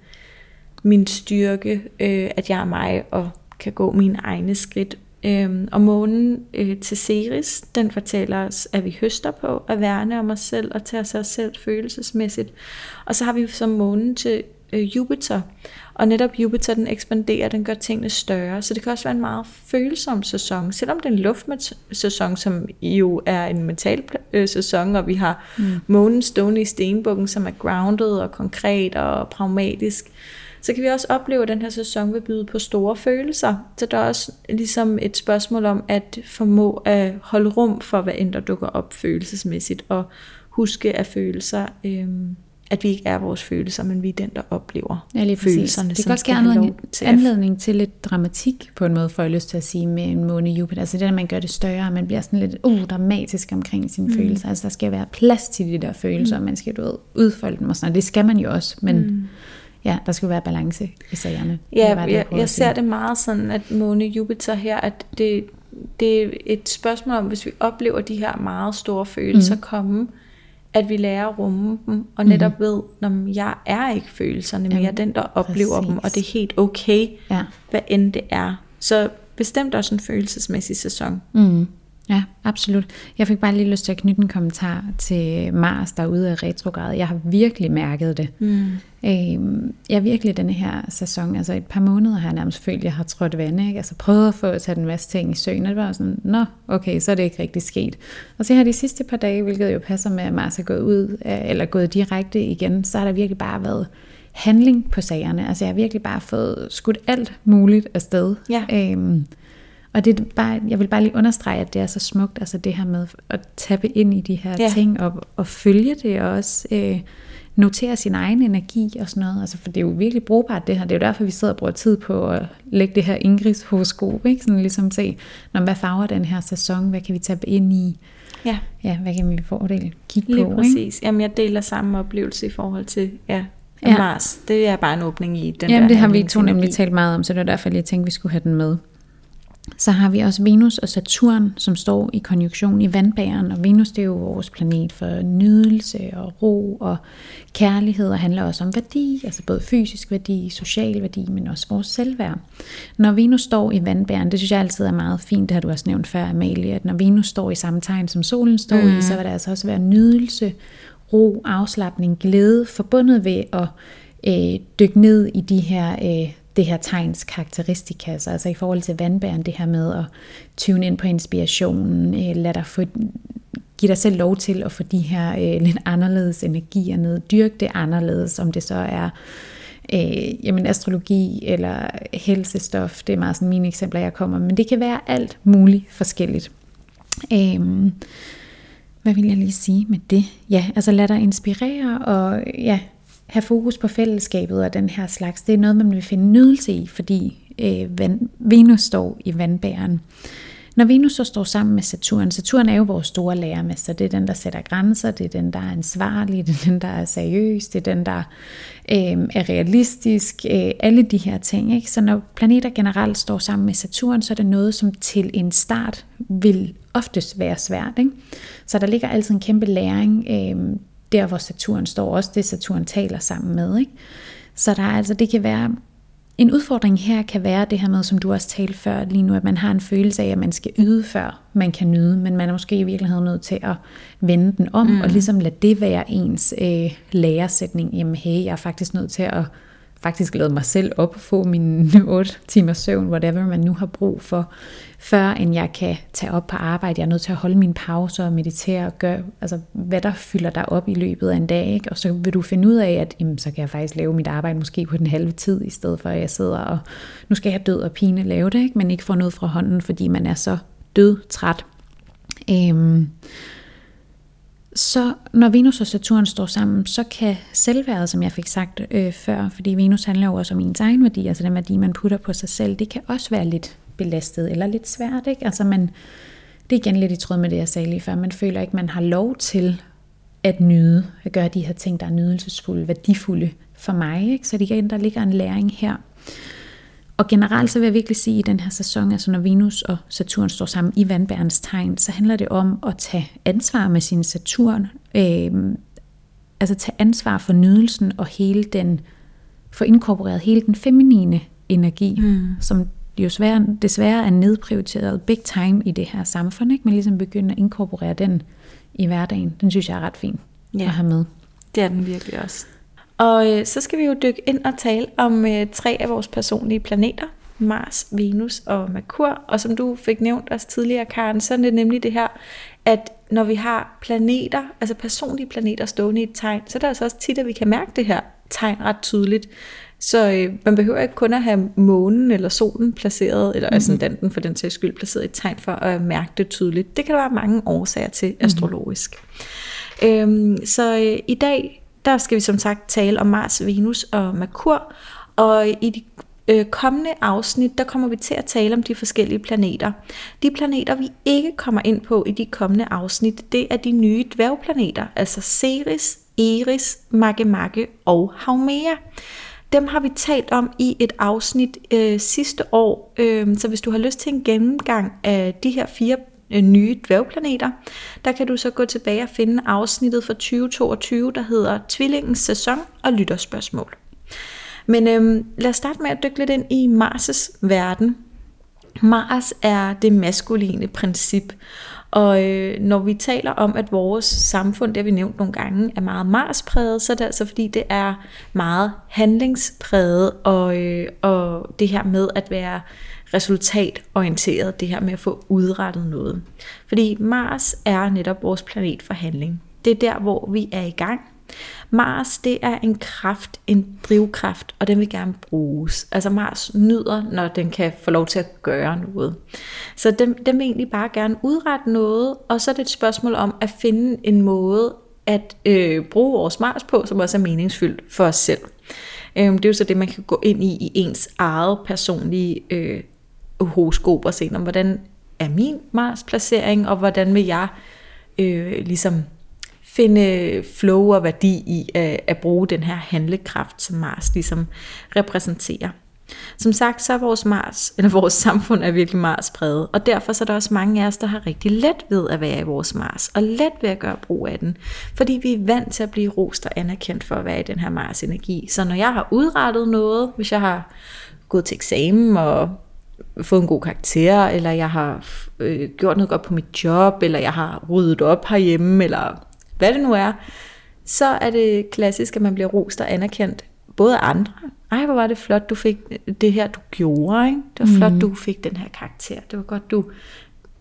min styrke, øh, at jeg er mig og kan gå mine egne skridt. Øh, og månen øh, til Ceres, den fortæller os, at vi høster på at værne om os selv og tage os selv følelsesmæssigt. Og så har vi som månen til øh, Jupiter. Og netop Jupiter, den ekspanderer, den gør tingene større. Så det kan også være en meget følsom sæson. Selvom det er en luftsæson, som jo er en mental øh, sæson, og vi har mm. månen stående i stenbukken, som er grounded og konkret og pragmatisk, så kan vi også opleve, at den her sæson vil byde på store følelser. Så der er også ligesom et spørgsmål om at formå at holde rum for, hvad end der dukker op følelsesmæssigt, og huske at følelser, øhm, at vi ikke er vores følelser, men vi er den, der oplever Ja, lige præcis. følelserne, Det kan også give anledning, til anledning til lidt dramatik på en måde, får jeg lyst til at sige, med en måne Jupiter. Altså det, at man gør det større, og man bliver sådan lidt uh, dramatisk omkring sine mm. følelser. Altså der skal være plads til de der følelser, mm. og man skal du ved, udfolde dem og sådan noget. Det skal man jo også, men mm. ja, der skal være balance i sagerne. Ja, det, jeg, jeg sige. ser det meget sådan, at måne Jupiter her, at det, det er et spørgsmål om, hvis vi oplever de her meget store følelser mm. komme, at vi lærer at rumme dem, og netop mm. ved, når jeg er ikke følelserne, men jeg er den, der oplever præcis. dem, og det er helt okay, Ja. hvad end det er. Så bestemt også en følelsesmæssig sæson. Mm. Ja, absolut. Jeg fik bare lige lyst til at knytte en kommentar til Mars, der er ude af retrograd. Jeg har virkelig mærket det. Mm. Øhm, jeg virkelig denne her sæson, altså et par måneder har jeg nærmest følt, at jeg har trådt vand, ikke? Altså prøvet at få at tage en masse ting i søen, og det var sådan, nå, okay, så er det ikke rigtig sket. Og så her de sidste par dage, hvilket jo passer med, at Mars er gået ud, eller gået direkte igen, så har der virkelig bare været handling på sagerne. Altså jeg har virkelig bare fået skudt alt muligt afsted. Ja. Øhm, og det er bare, jeg vil bare lige understrege, at det er så smukt, altså det her med at tappe ind i de her ja. ting, og, og følge det, og også øh, notere sin egen energi og sådan noget. Altså, for det er jo virkelig brugbart det her. Det er jo derfor, vi sidder og bruger tid på at lægge det her Ingrids horoskop, ikke? Sådan ligesom se, når, hvad farver den her sæson, hvad kan vi tabe ind i? Ja. Ja, hvad kan vi fordele kigge Lige på? præcis. Ikke? Jamen, jeg deler samme oplevelse i forhold til ja, Ja. Mars. Det er bare en åbning i den Jamen, der det har vi to nemlig talt meget om, så det var derfor, jeg tænkte, vi skulle have den med. Så har vi også Venus og Saturn, som står i konjunktion i vandbæren, og Venus det er jo vores planet for nydelse og ro og kærlighed, og handler også om værdi, altså både fysisk værdi, social værdi, men også vores selvværd. Når Venus står i vandbæren, det synes jeg altid er meget fint, det har du også nævnt før, Amalie, at når Venus står i samme tegn som solen står mm. i, så vil der altså også være nydelse, ro, afslappning, glæde, forbundet ved at øh, dykke ned i de her, øh, det her tegns karakteristika, så altså i forhold til vandbæren, det her med at tune ind på inspirationen, øh, lad dig få, give dig selv lov til at få de her øh, lidt anderledes energier ned, dyrk det anderledes, om det så er øh, jamen astrologi eller helsestof, det er meget sådan mine eksempler, jeg kommer, men det kan være alt muligt forskelligt. Øh, hvad vil jeg lige sige med det? Ja, altså lad dig inspirere og ja, have fokus på fællesskabet og den her slags. Det er noget, man vil finde nydelse i, fordi øh, van, Venus står i vandbæren. Når Venus så står sammen med Saturn, Saturn er jo vores store lærermester, det er den, der sætter grænser, det er den, der er ansvarlig, det er den, der er seriøs, det er den, der øh, er realistisk, øh, alle de her ting. Ikke? Så når planeter generelt står sammen med Saturn, så er det noget, som til en start vil oftest være svært. Ikke? Så der ligger altid en kæmpe læring, øh, der hvor Saturn står, også det Saturn taler sammen med. Ikke? Så der er altså, det kan være, en udfordring her kan være det her med, som du også talte før lige nu, at man har en følelse af, at man skal yde før man kan nyde, men man er måske i virkeligheden nødt til at vende den om, mm. og ligesom lade det være ens øh, læresætning. Jamen hey, jeg er faktisk nødt til at faktisk lade mig selv op og få mine <laughs> 8 timer søvn, whatever man nu har brug for, før end jeg kan tage op på arbejde. Jeg er nødt til at holde mine pauser og meditere og gøre, altså hvad der fylder dig op i løbet af en dag. Ikke? Og så vil du finde ud af, at jamen, så kan jeg faktisk lave mit arbejde måske på den halve tid, i stedet for at jeg sidder og, nu skal jeg død og pine lave det, ikke? men ikke få noget fra hånden, fordi man er så død træt. Øhm, så når Venus og Saturn står sammen, så kan selvværdet, som jeg fik sagt øh, før, fordi Venus handler jo også om ens egen værdi, altså den værdi, man putter på sig selv, det kan også være lidt belastet eller lidt svært. Ikke? Altså man, det er igen lidt i tråd med det, jeg sagde lige før. Man føler ikke, man har lov til at nyde, at gøre de her ting, der er nydelsesfulde, værdifulde for mig. Ikke? Så det igen, der ligger en læring her. Og generelt så vil jeg virkelig sige, at i den her sæson, altså når Venus og Saturn står sammen i vandbærens tegn, så handler det om at tage ansvar med sin Saturn. Øh, altså tage ansvar for nydelsen og hele den, for inkorporeret hele den feminine energi, mm. som jo svære, desværre er nedprioriteret big time i det her samfund, ikke? men ligesom begynde at inkorporere den i hverdagen. Den synes jeg er ret fin Ja. at have med. Det er den virkelig også. Og øh, så skal vi jo dykke ind og tale om øh, tre af vores personlige planeter. Mars, Venus og Merkur. Og som du fik nævnt også tidligere, Karen, så er det nemlig det her, at når vi har planeter, altså personlige planeter stående i et tegn, så er det altså også tit, at vi kan mærke det her tegn ret tydeligt. Så øh, man behøver ikke kun at have månen eller solen placeret, eller mm-hmm. ascendanten for den sags skyld placeret i et tegn for at mærke det tydeligt. Det kan der være mange årsager til astrologisk. Mm-hmm. Øhm, så øh, i dag, der skal vi som sagt tale om Mars, Venus og Merkur, og i de øh, kommende afsnit, der kommer vi til at tale om de forskellige planeter. De planeter, vi ikke kommer ind på i de kommende afsnit, det er de nye dværgplaneter, altså Ceres, Eris, Makemake og Haumea. Dem har vi talt om i et afsnit øh, sidste år, øh, så hvis du har lyst til en gennemgang af de her fire øh, nye dværgplaneter, der kan du så gå tilbage og finde afsnittet for 2022, der hedder Tvillingens sæson og lytterspørgsmål. Men øh, lad os starte med at dykke lidt ind i Mars' verden. Mars er det maskuline princip, og øh, når vi taler om, at vores samfund, det har vi nævnt nogle gange, er meget marspræget, så er det altså fordi, det er meget handlingspræget, og, øh, og det her med at være resultatorienteret, det her med at få udrettet noget. Fordi Mars er netop vores planet for handling. Det er der, hvor vi er i gang. Mars, det er en kraft, en drivkraft, og den vil gerne bruges. Altså Mars nyder, når den kan få lov til at gøre noget. Så den, den vil egentlig bare gerne udrette noget, og så er det et spørgsmål om at finde en måde at øh, bruge vores Mars på, som også er meningsfyldt for os selv. Øh, det er jo så det, man kan gå ind i i ens eget personlige øh, horoskop og se, om hvordan er min Mars placering, og hvordan vil jeg øh, ligesom finde flow og værdi i at, at bruge den her handlekraft, som Mars ligesom repræsenterer. Som sagt, så er vores Mars, eller vores samfund er virkelig Mars præget, og derfor så er der også mange af os, der har rigtig let ved at være i vores Mars, og let ved at gøre brug af den, fordi vi er vant til at blive rost og anerkendt for at være i den her Mars-energi. Så når jeg har udrettet noget, hvis jeg har gået til eksamen og fået en god karakter, eller jeg har øh, gjort noget godt på mit job, eller jeg har ryddet op herhjemme, eller hvad det nu er, så er det klassisk, at man bliver rost og anerkendt, både af andre. Ej, hvor var det flot, du fik det her, du gjorde. Ikke? Det var flot, mm. du fik den her karakter. Det var godt, du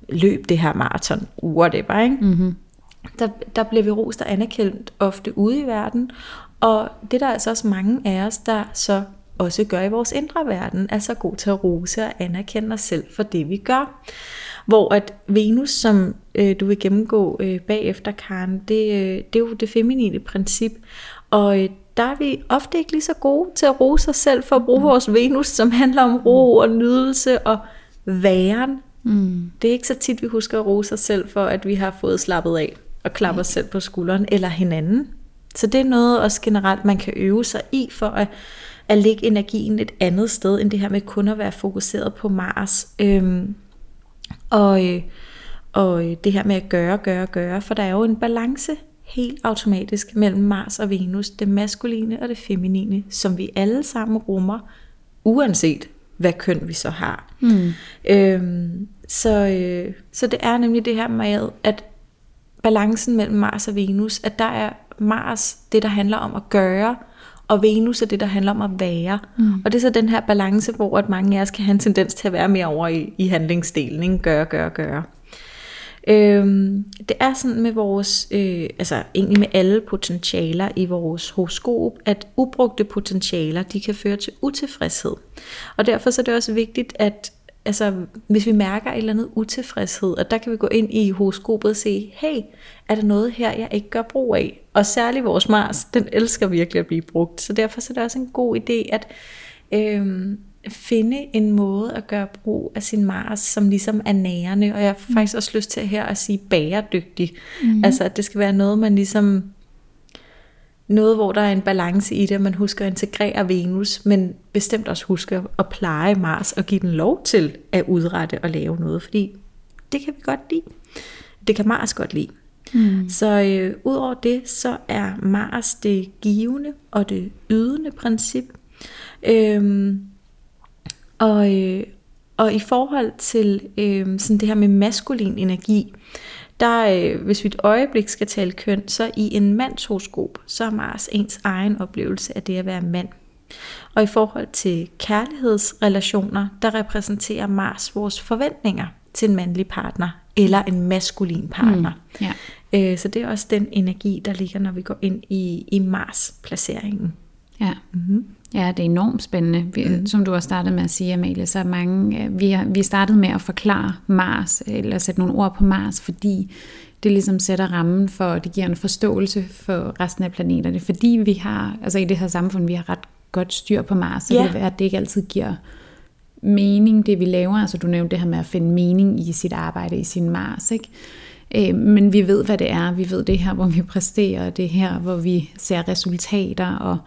løb det her maraton, whatever. Ikke? Mm-hmm. Der, der bliver vi rost og anerkendt ofte ude i verden, og det er der altså også mange af os, der så også gør i vores indre verden, er så god til at rose og anerkende os selv for det, vi gør. Hvor at Venus, som øh, du vil gennemgå øh, bagefter, Karen, det, øh, det er jo det feminine princip. Og øh, der er vi ofte ikke lige så gode til at rose os selv for at bruge vores Venus, som handler om ro og nydelse og væren. Mm. Det er ikke så tit, vi husker at rose os selv for, at vi har fået slappet af og klappe os selv på skulderen eller hinanden. Så det er noget også generelt, man kan øve sig i for at, at lægge energien et andet sted, end det her med kun at være fokuseret på Mars. Øhm, og, øh, og øh, det her med at gøre, gøre, gøre, for der er jo en balance helt automatisk mellem Mars og Venus, det maskuline og det feminine, som vi alle sammen rummer, uanset hvad køn vi så har. Mm. Øhm, så, øh, så det er nemlig det her med, at balancen mellem Mars og Venus, at der er Mars det, der handler om at gøre, og Venus er det, der handler om at være. Mm. Og det er så den her balance, hvor at mange af os kan have en tendens til at være mere over i, i handlingsdelen, ikke? gøre, gøre, gøre. Øhm, det er sådan med vores, øh, altså egentlig med alle potentialer i vores horoskop, at ubrugte potentialer, de kan føre til utilfredshed. Og derfor så er det også vigtigt, at altså, hvis vi mærker et eller andet utilfredshed, at der kan vi gå ind i horoskopet og se, hey, er der noget her, jeg ikke gør brug af? Og særligt vores Mars, den elsker virkelig at blive brugt. Så derfor så er det også en god idé at øh, finde en måde at gøre brug af sin Mars, som ligesom er nærende. Og jeg har faktisk også lyst til her at sige bæredygtig. Mm. Altså at det skal være noget, man ligesom noget, hvor der er en balance i det, at man husker at integrere Venus, men bestemt også husker at pleje Mars og give den lov til at udrette og lave noget, fordi det kan vi godt lide. Det kan Mars godt lide. Mm. Så øh, udover det, så er Mars det givende og det ydende princip. Øhm, og, øh, og i forhold til øh, sådan det her med maskulin energi, der, øh, hvis vi et øjeblik skal tale køn, så i en mands horoskop, så er Mars ens egen oplevelse af det at være mand. Og i forhold til kærlighedsrelationer, der repræsenterer Mars vores forventninger til en mandlig partner, eller en maskulin partner. Mm, ja. øh, så det er også den energi, der ligger, når vi går ind i, i Mars-placeringen. Ja. Mm-hmm. Ja, det er enormt spændende. Vi, mm. Som du har startet med at sige, Amalie, så er mange, øh, vi har, vi startet med at forklare Mars, eller sætte nogle ord på Mars, fordi det ligesom sætter rammen for, det giver en forståelse for resten af planeterne. Fordi vi har, altså i det her samfund, vi har ret godt styr på Mars, så yeah. det være, at det ikke altid giver mening, det vi laver. Altså du nævnte det her med at finde mening i sit arbejde, i sin Mars, ikke? Øh, men vi ved, hvad det er. Vi ved det her, hvor vi præsterer, det her, hvor vi ser resultater, og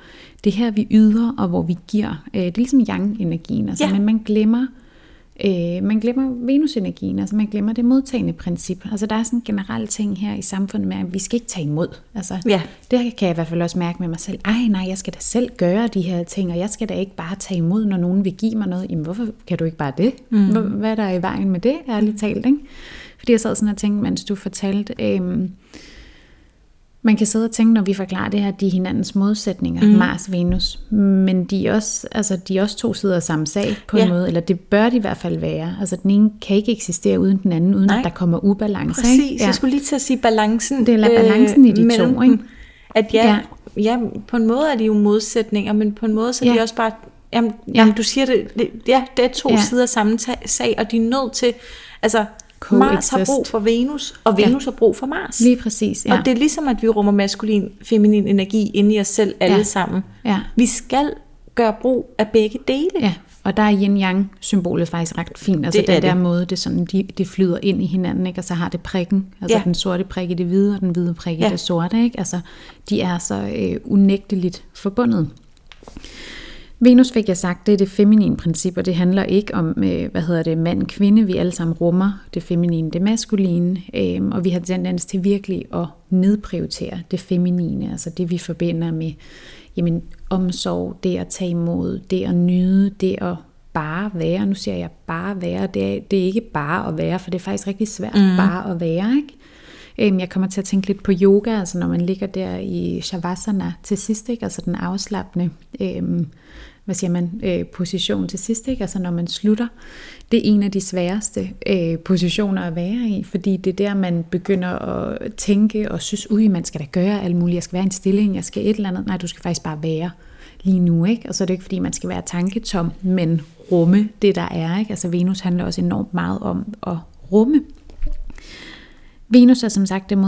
det her, vi yder, og hvor vi giver. Øh, det er ligesom yang-energien, altså, ja. men man glemmer Øh, man glemmer Venusenergien, altså man glemmer det modtagende princip. Altså der er sådan en generel ting her i samfundet med, at vi skal ikke tage imod. Altså, Ja. Det kan jeg i hvert fald også mærke med mig selv. Ej nej, jeg skal da selv gøre de her ting, og jeg skal da ikke bare tage imod, når nogen vil give mig noget. Jamen hvorfor kan du ikke bare det? Mm. Hvad er der i vejen med det, ærligt talt? Ikke? Fordi jeg sad sådan og tænkte, mens du fortalte... Øhm, man kan sidde og tænke, når vi forklarer det her, de er hinandens modsætninger, mm. Mars og Venus. Men de er, også, altså, de er også to sider af samme sag på en Ja. måde, eller det bør de i hvert fald være. Altså den ene kan ikke eksistere uden den anden, uden Nej. at der kommer ubalance. Præcis, ikke? ja. jeg skulle lige til at sige balancen. Det er balancen i de mellem to, ikke? At ja, Ja. ja. på en måde er de jo modsætninger, men på en måde så er Ja. de også bare... Jamen, Ja. ja. jamen du siger det, det, ja, det er to Ja. sider af samme sag, og de er nødt til... Altså, Mars har brug for Venus, og Ja. Venus har brug for Mars. Lige præcis, ja. Og det er ligesom, at vi rummer maskulin, feminin energi inde i os selv alle Ja. ja. sammen. Ja. Vi skal gøre brug af begge dele. Ja, og der er yin-yang-symbolet faktisk ret fint. Altså Det den er der det. måde, det, sådan, de, de flyder ind i hinanden, ikke? og så har det prikken. Altså Ja. den sorte prik i det hvide, og den hvide prik i Ja. det sorte. Ikke? Altså, de er så øh, unægteligt forbundet. Venus fik jeg sagt, det er det feminine princip, og det handler ikke om, øh, hvad hedder det, mand-kvinde. Vi alle sammen rummer det feminine, det maskuline, øh, og vi har tendens til virkelig at nedprioritere det feminine, altså det vi forbinder med jamen, omsorg, det at tage imod, det at nyde, det at bare være. Nu siger jeg bare være, det er, det er ikke bare at være, for det er faktisk rigtig svært mm. bare at være, ikke? Øhm, Jeg kommer til at tænke lidt på yoga, altså når man ligger der i shavasana til sidst, ikke? altså den afslappende, øhm, hvad siger man, øh, position til sidst, ikke? altså når man slutter. Det er en af de sværeste øh, positioner at være i, fordi det er der, man begynder at tænke og synes, ui, man skal da gøre alt muligt, jeg skal være i en stilling, jeg skal et eller andet. Nej, du skal faktisk bare være lige nu, ikke? Og så er det ikke, fordi man skal være tanketom, men rumme det, der er, ikke? Altså Venus handler også enormt meget om at rumme. Venus er som sagt det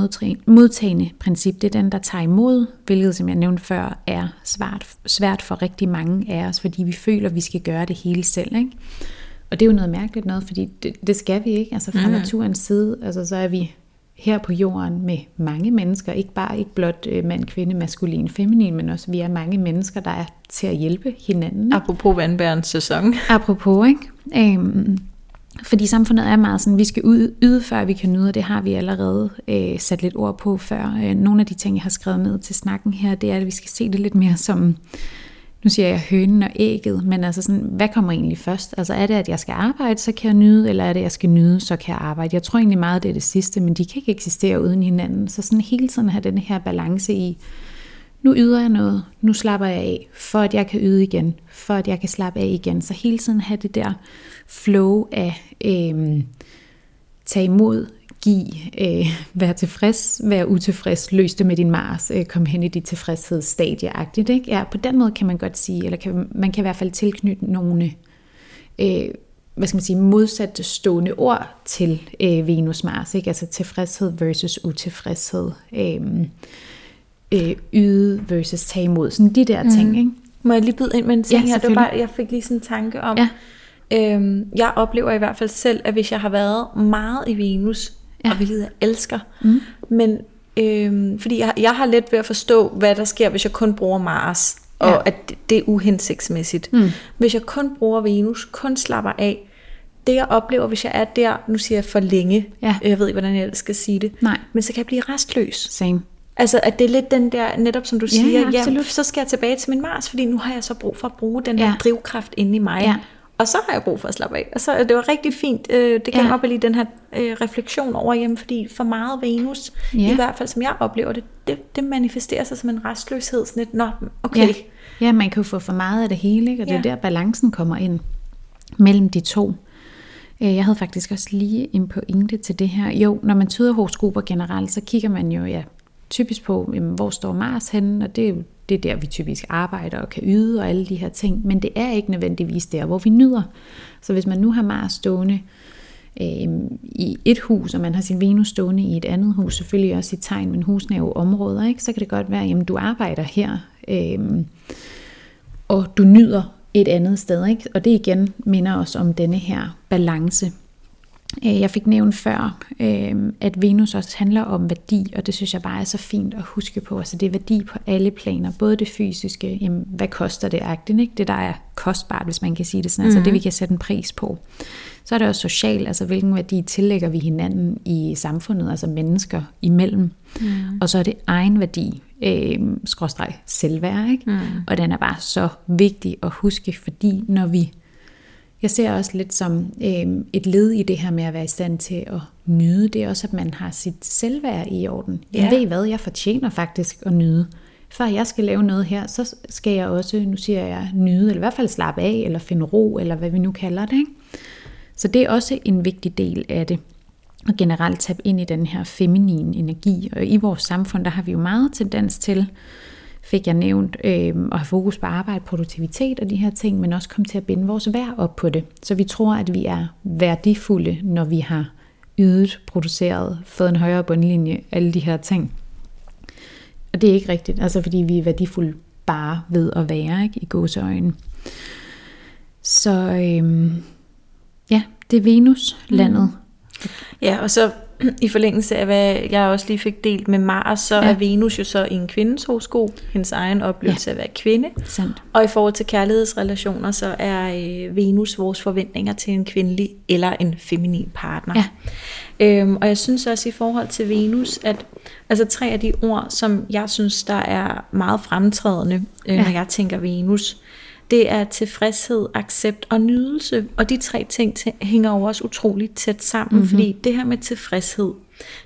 modtagende princip. Det er den, der tager imod, hvilket som jeg nævnte før, er svært, svært for rigtig mange af os, fordi vi føler, at vi skal gøre det hele selv. Ikke? Og det er jo noget mærkeligt noget, fordi det, det skal vi ikke. Altså fra mm. naturens side, altså så er vi her på jorden med mange mennesker, ikke bare ikke blot øh, mand, kvinde, maskulin, feminin, men også vi er mange mennesker, der er til at hjælpe hinanden. ikke? Apropos vandbærens sæson. Apropos, ikke? Øhm, fordi samfundet er meget sådan, vi skal ud, yde, før vi kan nyde, og det har vi allerede øh, sat lidt ord på før. Øh, nogle af de ting, jeg har skrevet ned til snakken her, det er, at vi skal se det lidt mere som, nu siger jeg hønen og ægget, men altså sådan, hvad kommer egentlig først? Altså er det, at jeg skal arbejde, så kan jeg nyde, eller er det, at jeg skal nyde, så kan jeg arbejde? Jeg tror egentlig meget, det er det sidste, men de kan ikke eksistere uden hinanden. Så sådan hele tiden have den her balance i, nu yder jeg noget, nu slapper jeg af, for at jeg kan yde igen, for at jeg kan slappe af igen. Så hele tiden have det der flow af øh, tage imod, give, øh, være tilfreds, være utilfreds, løs det med din Mars, øh, kom hen i dit tilfredshedsstadie-agtigt. Ikke? Ja, på den måde kan man godt sige, eller kan, man kan i hvert fald tilknytte nogle øh, hvad skal man sige, modsat stående ord til øh, Venus Mars, ikke? altså tilfredshed versus utilfredshed, øh, øh, yde versus tage imod, sådan de der mm. ting, ikke? Må jeg lige byde ind med en ting Ja, her? Det var bare, jeg fik lige sådan en tanke om, Ja. øhm, jeg oplever i hvert fald selv, at hvis jeg har været meget i Venus, Ja. og hvilket jeg elsker, mm. men øhm, fordi jeg, jeg har let ved at forstå, hvad der sker, hvis jeg kun bruger Mars, og Ja. at det, det er uhensigtsmæssigt. Mm. Hvis jeg kun bruger Venus, kun slapper af, det jeg oplever, hvis jeg er der, nu siger jeg for længe, Ja. jeg ved ikke, hvordan jeg skal sige det, Nej. men så kan jeg blive restløs. Same. Altså, at det er lidt den der, netop som du Ja, siger, ja, absolut. så skal jeg tilbage til min Mars, fordi nu har jeg så brug for at bruge den Ja. her drivkraft inde i mig. Ja. Og så har jeg brug for at slappe af. Og så det var rigtig fint. Øh, det gav Ja. bare lige den her øh, refleksion over hjemme, fordi for meget Venus, Ja. i hvert fald som jeg oplever det, det, det manifesterer sig som en restløshed. Sådan et, nå, okay. Ja. ja, man kan jo få for meget af det hele, ikke? og det er Ja. der balancen kommer ind mellem de to. Øh, Jeg havde faktisk også lige en pointe til det her. Jo, når man tyder horoskoper generelt, så kigger man jo ja, typisk på, jamen, hvor står Mars henne, og det er jo det er der, vi typisk arbejder og kan yde og alle de her ting. Men det er ikke nødvendigvis der, hvor vi nyder. Så hvis man nu har Mars stående øh, i et hus, og man har sin Venus stående i et andet hus, selvfølgelig også i tegn, men husene er jo områder, ikke? så kan det godt være, at du arbejder her, øh, og du nyder et andet sted. Ikke? Og det igen minder os om denne her balance. Øh, Jeg fik nævnt før, øh, at Venus også handler om værdi, og det synes jeg bare er så fint at huske på. Altså det er værdi på alle planer, både det fysiske, jamen, hvad koster det agtigt, ikke? det der er kostbart, hvis man kan sige det sådan, mm. altså det vi kan sætte en pris på. Så er det også socialt, altså hvilken værdi tillægger vi hinanden i samfundet, altså mennesker imellem. Mm. Og så er det egen værdi, øh, skråstreg selvværd, ikke? Mm. og den er bare så vigtig at huske, fordi når vi jeg ser også lidt som øh, et led i det her med at være i stand til at nyde. Det er også, at man har sit selvværd i orden. Jeg Ja. ved hvad, jeg fortjener faktisk at nyde. Før jeg skal lave noget her, så skal jeg også, nu siger jeg, nyde, eller i hvert fald slappe af, eller finde ro, eller hvad vi nu kalder det. Ikke? Så det er også en vigtig del af det. Og generelt tabe ind i den her feminine energi. Og i vores samfund, der har vi jo meget tendens til, fik jeg nævnt, øh, at have fokus på arbejde, produktivitet og de her ting, men også komme til at binde vores værd op på det. Så vi tror, at vi er værdifulde, når vi har ydet, produceret, fået en højere bundlinje, alle de her ting. Og det er ikke rigtigt, altså fordi vi er værdifulde bare ved at være, ikke, i gåseøjne. Så øhm, ja, det er Venus, landet. Mm. Ja, og så i forlængelse af, hvad jeg også lige fik delt med Mars, så ja. Er Venus jo så i en kvindes horoskop, hendes egen oplevelse ja. af at være kvinde. Sandt. Og i forhold til kærlighedsrelationer, så er øh, Venus vores forventninger til en kvindelig eller en feminin partner. Ja. Øhm, og jeg synes også i forhold til Venus, at altså tre af de ord, som jeg synes, der er meget fremtrædende, øh, Ja. når jeg tænker Venus, det er tilfredshed, accept og nydelse. Og de tre ting hænger jo også utroligt tæt sammen, mm-hmm. fordi det her med tilfredshed,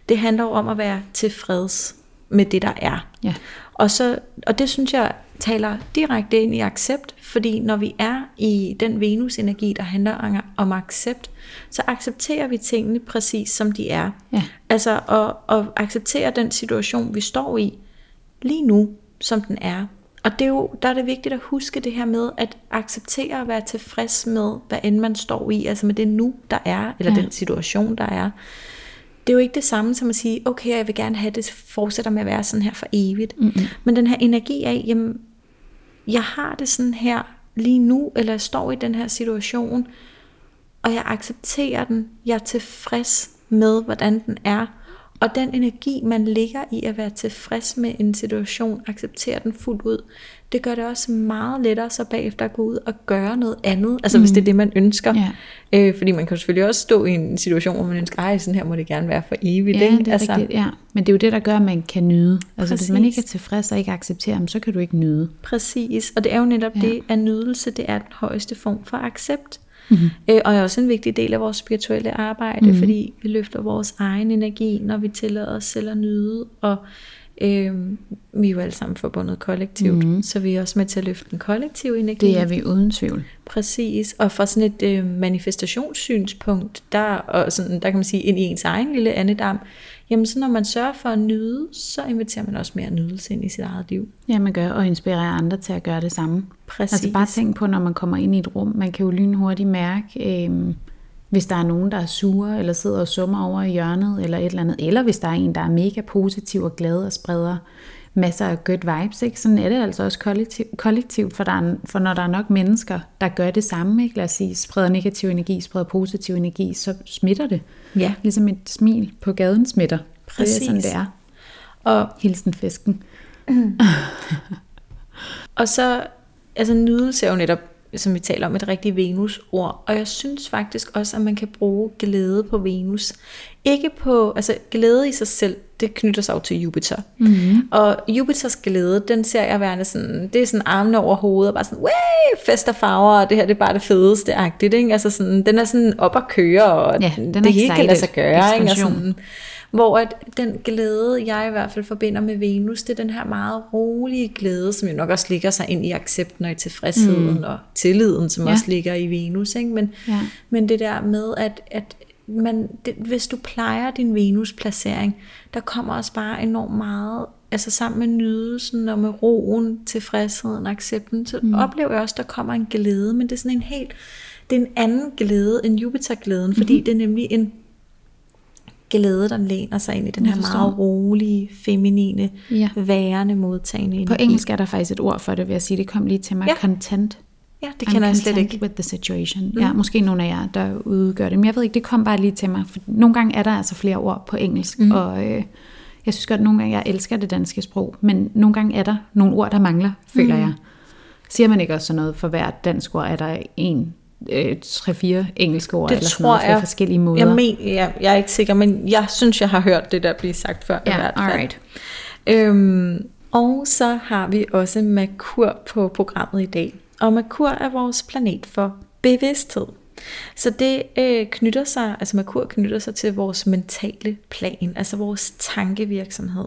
det handler jo om at være tilfreds med det, der er. Ja. Og, så, og det synes jeg taler direkte ind i accept, fordi når vi er i den Venus-energi, der handler om, om accept, så accepterer vi tingene præcis som de er. Ja. Altså at, at acceptere den situation, vi står i lige nu, som den er. Og det er jo, der er det vigtigt at huske det her med at acceptere at være tilfreds med, hvad end man står i, altså med det nu, der er, eller Ja. den situation, der er. Det er jo ikke det samme som at sige, okay, jeg vil gerne have, det fortsætter med at være sådan her for evigt. Mm-hmm. Men den her energi af, jamen, jeg har det sådan her lige nu, eller jeg står i den her situation, og jeg accepterer den. Jeg er tilfreds med, hvordan den er. Og den energi, man ligger i at være tilfreds med en situation, acceptere den fuldt ud, det gør det også meget lettere så bagefter at gå ud og gøre noget andet. Altså mm. hvis det er det, man ønsker. Ja. Øh, fordi man kan selvfølgelig også stå i en situation, hvor man ønsker, ej, sådan her må det gerne være for evigt. Ja, ikke? det er altså, rigtigt, ja. Men det er jo det, der gør, at man kan nyde. Altså hvis man Præcis. ikke er tilfreds og ikke accepterer dem, så kan du ikke nyde. Præcis, og det er jo netop ja. det, at nydelse, det er den højeste form for accept. Mm-hmm. Øh, og er også en vigtig del af vores spirituelle arbejde, mm-hmm. fordi vi løfter vores egen energi, når vi tillader os selv at nyde, og øh, vi er jo alle sammen forbundet kollektivt, mm-hmm. så vi er også med til at løfte den kollektive energi. Det er vi uden tvivl. Præcis, og fra sådan et øh, manifestationssynspunkt, der, og sådan, der kan man sige, ind i ens egen lille andedam, jamen så når man sørger for at nyde, så inviterer man også mere nydelse ind i sit eget liv. Ja, man gør, og inspirerer andre til at gøre det samme. Præcis. Altså bare tænk på, når man kommer ind i et rum, man kan jo lynhurtigt mærke, øh, hvis der er nogen, der er sure, eller sidder og summer over i hjørnet, eller et eller andet, eller hvis der er en, der er mega positiv og glad og spreder masser af good vibes, ikke? sådan er det altså også kollektiv, kollektivt, for, der er, for når der er nok mennesker, der gør det samme, ikke? lad os sige, spreder negativ energi, spreder positiv energi, så smitter det. Ja. Ligesom et smil på gaden smitter. Det er Præcis. sådan, det er. Og Hilsen fisken. <clears throat> Og så, altså nydelse er jo netop, som vi taler om, et rigtigt Venus-ord. Og jeg synes faktisk også, at man kan bruge glæde på Venus. Ikke på, altså glæde i sig selv, det knytter sig jo til Jupiter. Mm-hmm. Og Jupiters glæde, den ser jeg værende sådan, det er sådan armene over hovedet, og bare sådan, way, fest og farver, og det her det er bare det fedeste agtigt, ikke? Altså sådan, den er sådan op at køre, og Ja, den det hele kan lade sig gøre, ikke? Og sådan, hvor at den glæde, jeg i hvert fald forbinder med Venus, det er den her meget rolige glæde, som jo nok også ligger sig ind i accepten og i tilfredsheden mm. og tilliden, som ja. også ligger i Venus. Ikke? Men, Ja. men det der med, at, at man, det, hvis du plejer din Venus-placering, der kommer også bare enormt meget, altså sammen med nydelsen og med roen, tilfredsheden, accepten, så mm. oplever jeg også, der kommer en glæde, men det er sådan en helt, det er en anden glæde end Jupiter-glæden, fordi Mhm. det er nemlig en glæde, der læner sig ind i den her meget rolige, feminine, Ja. værende, modtagende På energi. engelsk er der faktisk et ord for det, vil jeg sige. Det kom lige til mig. Ja. Content. Ja, det kender jeg slet ikke. with the situation. Mm. Ja, måske nogle af jer, der udgør det. Men jeg ved ikke, det kom bare lige til mig. For nogle gange er der altså flere ord på engelsk. Mm. Og øh, jeg synes godt, at nogle gange, jeg elsker det danske sprog. Men nogle gange er der nogle ord, der mangler, føler mm. jeg. Siger man ikke også sådan noget, for hvert dansk ord er der en, øh, tre-fire engelske ord, Det eller sådan noget, på jeg. forskellige måder. Jeg, men, ja, jeg er ikke sikker, men jeg synes, jeg har hørt det der blive sagt før. i ja, hvert fald. alright. Øhm, og så har vi også Merkur på programmet i dag. Og Merkur er vores planet for bevidsthed. Så det øh, knytter sig, altså Merkur knytter sig til vores mentale plan, altså vores tankevirksomhed.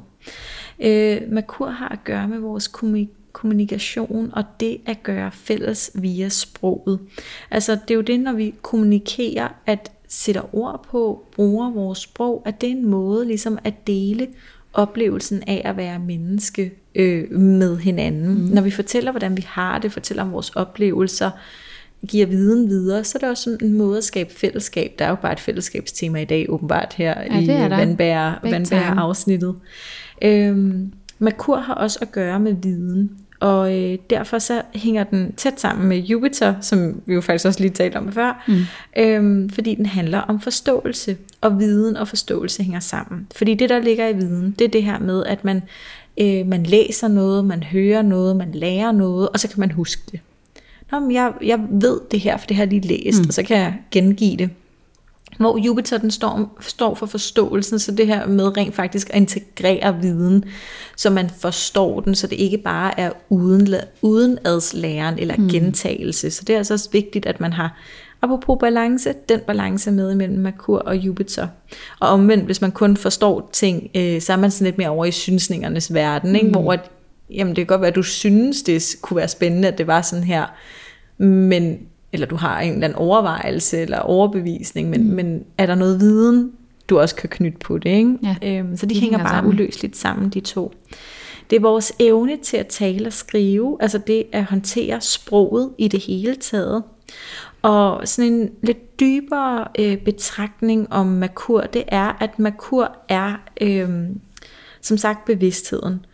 Øh, Merkur har at gøre med vores kommunikation kommunikation og det at gøre fælles via sproget. Altså det er jo det, når vi kommunikerer, at sætter ord på, bruger vores sprog, at det er en måde ligesom at dele oplevelsen af at være menneske øh, med hinanden. Mm. Når vi fortæller, hvordan vi har det, fortæller om vores oplevelser, giver viden videre, så er det også sådan en måde at skabe fællesskab. Der er jo bare et fællesskabstema i dag, åbenbart her Ja, i er vandbærer, Big vandbærer time. afsnittet. Øhm, Merkur har også at gøre med viden, og øh, derfor så hænger den tæt sammen med Jupiter, som vi jo faktisk også lige talte om før, mm. øhm, fordi den handler om forståelse, og viden og forståelse hænger sammen. Fordi det, der ligger i viden, det er det her med, at man, øh, man læser noget, man hører noget, man lærer noget, og så kan man huske det. Nå, men jeg, jeg ved det her, for det har jeg lige læst, mm. og så kan jeg gengive det. Hvor Jupiter den står, står for forståelsen, så det her med rent faktisk at integrere viden, så man forstår den, så det ikke bare er uden, udenadslæren eller mm. gentagelse. Så det er altså også vigtigt, at man har, apropos balance, den balance med imellem Merkur og Jupiter. Og omvendt, hvis man kun forstår ting, øh, så er man sådan lidt mere over i synsningernes verden, ikke? hvor at, jamen, det kan godt være, at du synes, det kunne være spændende, at det var sådan her, men eller du har en eller anden overvejelse eller overbevisning, men, mm. men er der noget viden, du også kan knytte på det, ikke? Ja, øhm, så de, de hænger hænger bare sammen. uløseligt sammen, de to. Det er vores evne til at tale og skrive, altså det at håndtere sproget i det hele taget. Og sådan en lidt dybere øh, betragtning om Merkur, det er, at Merkur er øh, som sagt bevidstheden.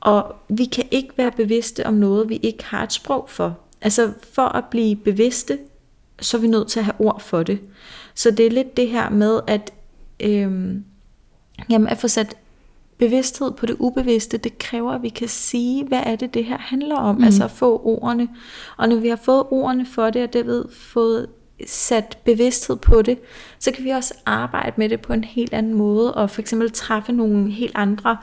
Og vi kan ikke være bevidste om noget, vi ikke har et sprog for. Altså for at blive bevidste, så er vi nødt til at have ord for det. Så det er lidt det her med, at, øh, jamen at få sat bevidsthed på det ubevidste, det kræver, at vi kan sige, hvad er det, det her handler om. Mm. Altså at få ordene. Og når vi har fået ordene for det, og derved fået sat bevidsthed på det, så kan vi også arbejde med det på en helt anden måde, og for eksempel træffe nogle helt andre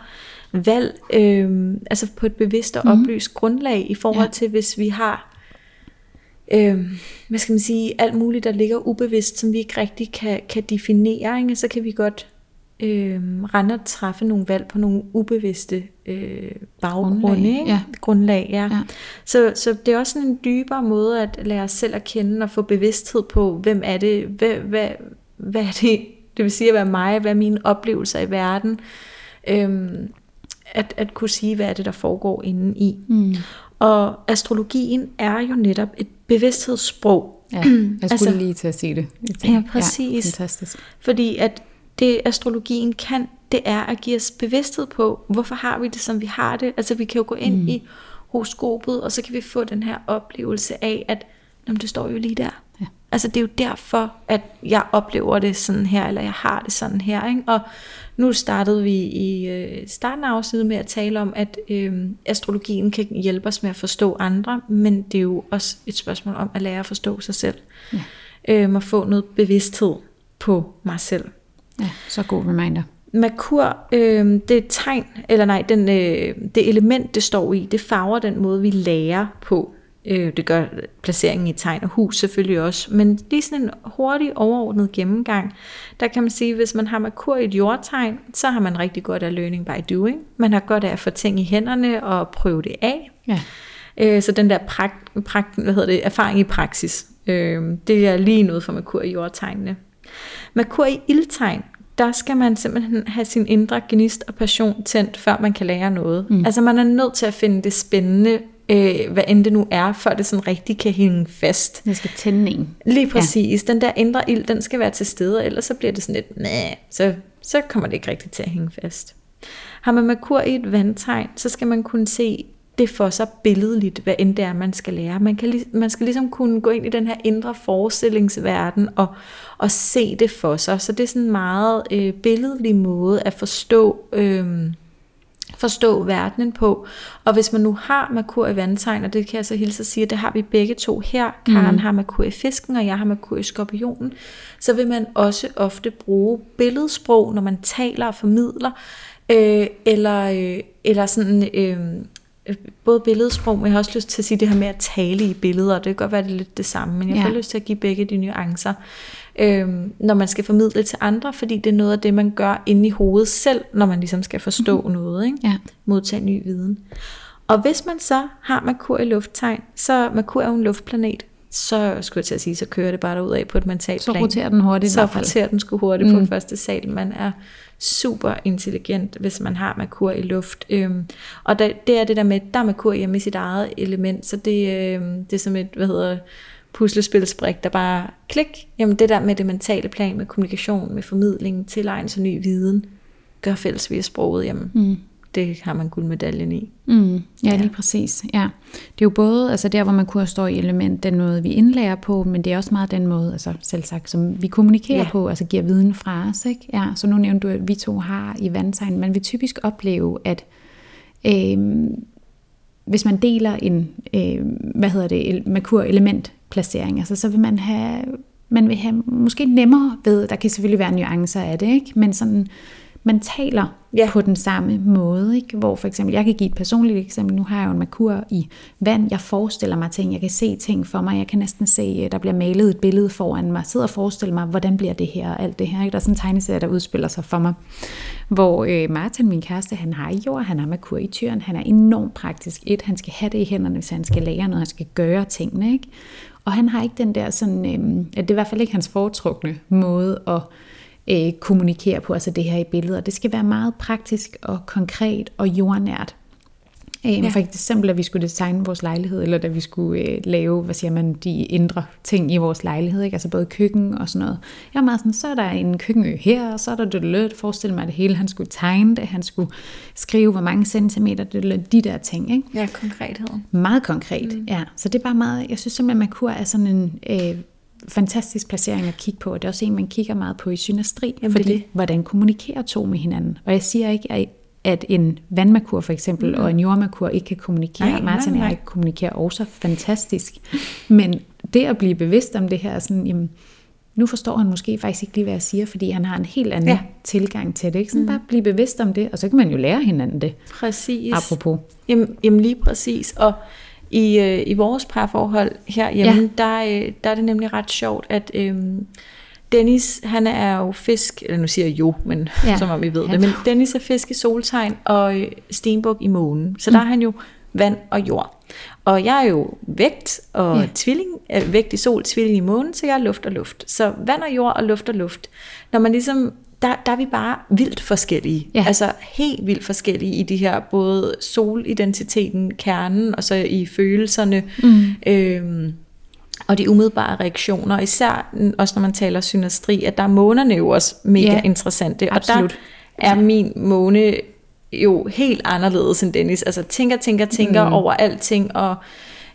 valg, øh, altså på et bevidst og oplyst grundlag, i forhold Ja. til hvis vi har øh, hvad skal man sige, alt muligt, der ligger ubevidst, som vi ikke rigtig kan, kan definere, ikke? så kan vi godt øh, rende og træffe nogle valg på nogle ubevidste øh, baggrunde, Grundlag, ikke? ja. grundlag. Ja. Ja. Så, så det er også sådan en dybere måde at lære os selv at kende og få bevidsthed på, hvem er det, hvad, hvad, hvad er det, det vil sige at være mig, hvad er mine oplevelser i verden, øhm, at, at kunne sige, hvad er det, der foregår inde i. Mm. Og astrologien er jo netop et bevidsthedssprog. Ja, jeg <clears throat> skulle Altså- lige til at sige det. Tænkte, Ja, præcis. Ja, fantastisk. Fordi at det astrologien kan, det er at give os bevidsthed på, hvorfor har vi det, som vi har det. Altså vi kan jo gå ind mm. i horoskopet, og så kan vi få den her oplevelse af, at jamen, det står jo lige der. Ja. Altså det er jo derfor, at jeg oplever det sådan her, eller jeg har det sådan her. Ikke? Og nu startede vi i øh, starten af afsnittet med at tale om, at øh, astrologien kan hjælpe os med at forstå andre, men det er jo også et spørgsmål om at lære at forstå sig selv. Ja. Øh, at få noget bevidsthed på mig selv. Ja, så god reminder. Merkur, øh, det er et tegn, eller nej, den, øh, det element, det står i, det farver den måde, vi lærer på. Øh, det gør placeringen i tegn og hus selvfølgelig også. Men lige sådan en hurtig overordnet gennemgang, der kan man sige, hvis man har Merkur i et jordtegn, så har man rigtig godt af learning by doing. Man har godt af at få ting i hænderne og prøve det af. Ja. Øh, så den der prakt, prakt, hvad hedder det, erfaring i praksis, øh, det er lige noget for Merkur i jordtegnene. Merkur i ildtegn, der skal man simpelthen have sin indre gnist og passion tændt, før man kan lære noget. Mm. Altså man er nødt til at finde det spændende, øh, hvad end det nu er, før det sådan rigtig kan hænge fast. Jeg skal tænde en. Lige præcis. Ja. Den der indre ild, den skal være til stede, ellers så bliver det sådan lidt, næh, så, så kommer det ikke rigtigt til at hænge fast. Har man Merkur i et vandtegn, så skal man kunne se det for sig billedligt, hvad end det er, man skal lære. Man, kan, man skal ligesom kunne gå ind i den her indre forestillingsverden og, og se det for sig. Så det er sådan en meget øh, billedlig måde at forstå... Øh, forstå verdenen på. Og hvis man nu har Merkur i vandtegn, og det kan jeg så hilse at sige, at det har vi begge to her, Karen mm. har Merkur i fisken, og jeg har Merkur i skorpionen, så vil man også ofte bruge billedsprog, når man taler og formidler, øh, eller, øh, eller sådan... Øh, både billedsprog, men jeg har også lyst til at sige det her med at tale i billeder, det kan godt være det er lidt det samme, men jeg ja. har lyst til at give begge de nuancer øhm, når man skal formidle til andre, fordi det er noget af det, man gør inde i hovedet selv, når man ligesom skal forstå mm-hmm. noget, ikke? Ja. modtage ny viden. Og hvis man så har Merkur i lufttegn, så Merkur er jo en luftplanet, så skulle jeg til at sige, så kører det bare ud af på et mentalt plan. Så roterer den hurtigt Så roterer den sgu hurtigt mm. på første sal. Man er super intelligent, hvis man har Merkur i luft. Øhm, og der, det er det der med, der er Merkur hjemme i sit eget element, så det, øhm, det er som et, hvad hedder puslespilsbrik, der bare klik, jamen det der med det mentale plan, med kommunikation, med formidling, tilegnelse af ny viden, gør fælles via sproget, jamen mm det har man guldmedaljen i. Mm. Ja, ja, lige præcis. Ja. Det er jo både altså der, hvor man kunne stå i element, den måde, vi indlærer på, men det er også meget den måde, altså selv sagt, som vi kommunikerer ja. på, altså giver viden fra os. Ikke? Ja, så nu nævnte du, at vi to har i vandtegn, man vil typisk opleve, at øh, hvis man deler en, øh, hvad hedder det, Merkur element placering, altså så vil man have, man vil have måske nemmere ved, der kan selvfølgelig være nuancer af det, ikke? men sådan, man taler ja. på den samme måde. Ikke? Hvor for eksempel, jeg kan give et personligt eksempel, nu har jeg jo en makur i vand, jeg forestiller mig ting, jeg kan se ting for mig, jeg kan næsten se, øh, der bliver malet et billede foran mig, sidder og forestiller mig, hvordan bliver det her, og alt det her. Ikke? Der er sådan en tegneserie, der udspiller sig for mig. Hvor øh, Martin, min kæreste, han har i jord, han har makur i tyren, han er enormt praktisk. Et, han skal have det i hænderne, hvis han skal lære noget, han skal gøre tingene. Ikke? Og han har ikke den der sådan, øh, det er i hvert fald ikke hans foretrukne måde at øh, kommunikere på, altså det her i billeder. Det skal være meget praktisk og konkret og jordnært. Øh, ja. For eksempel, at vi skulle designe vores lejlighed, eller da vi skulle øh, lave, hvad siger man, de indre ting i vores lejlighed, ikke? altså både køkken og sådan noget. Jeg var meget sådan, så er der en køkkenø her, og så er der det lød, forestil mig det hele, han skulle tegne det, han skulle skrive, hvor mange centimeter det de der ting. Ikke? Ja, konkrethed. Meget konkret, mm. ja. Så det er bare meget, jeg synes simpelthen, at Merkur er sådan en øh, fantastisk placering at kigge på, og det er også en, man kigger meget på i synastri, Jamen, fordi det. hvordan kommunikerer to med hinanden. Og jeg siger ikke, at en vandmakur for eksempel, mm. og en jordmakur ikke kan kommunikere. Nej, Martin nej, nej. ikke kommunikerer også fantastisk. Men det at blive bevidst om det her, sådan, jamen, nu forstår han måske faktisk ikke lige, hvad jeg siger, fordi han har en helt anden ja. tilgang til det. Ikke? Sådan mm. bare blive bevidst om det, og så kan man jo lære hinanden det. Præcis. Apropos. Jamen, jamen lige præcis. Og i, øh, i vores parforhold herhjemme, ja. der, øh, der er det nemlig ret sjovt, at øh, Dennis, han er jo fisk, eller nu siger jeg jo, men ja. som om I ved det, men Dennis er fisk i soltegn og øh, stenbuk i månen. Så mm. der er han jo vand og jord. Og jeg er jo vægt og ja. tvilling, øh, vægt i sol, tvilling i månen, så jeg er luft og luft. Så vand og jord og luft og luft. Når man ligesom der, der er vi bare vildt forskellige. Ja. Altså helt vildt forskellige i de her, både solidentiteten, kernen, og så i følelserne. Mm. Øhm, og de umiddelbare reaktioner, især også når man taler synastri, at der er månerne jo også mega ja, interessante. Absolut. Og der er min måne jo helt anderledes end Dennis. Altså tænker, tænker, tænker mm. over alting, og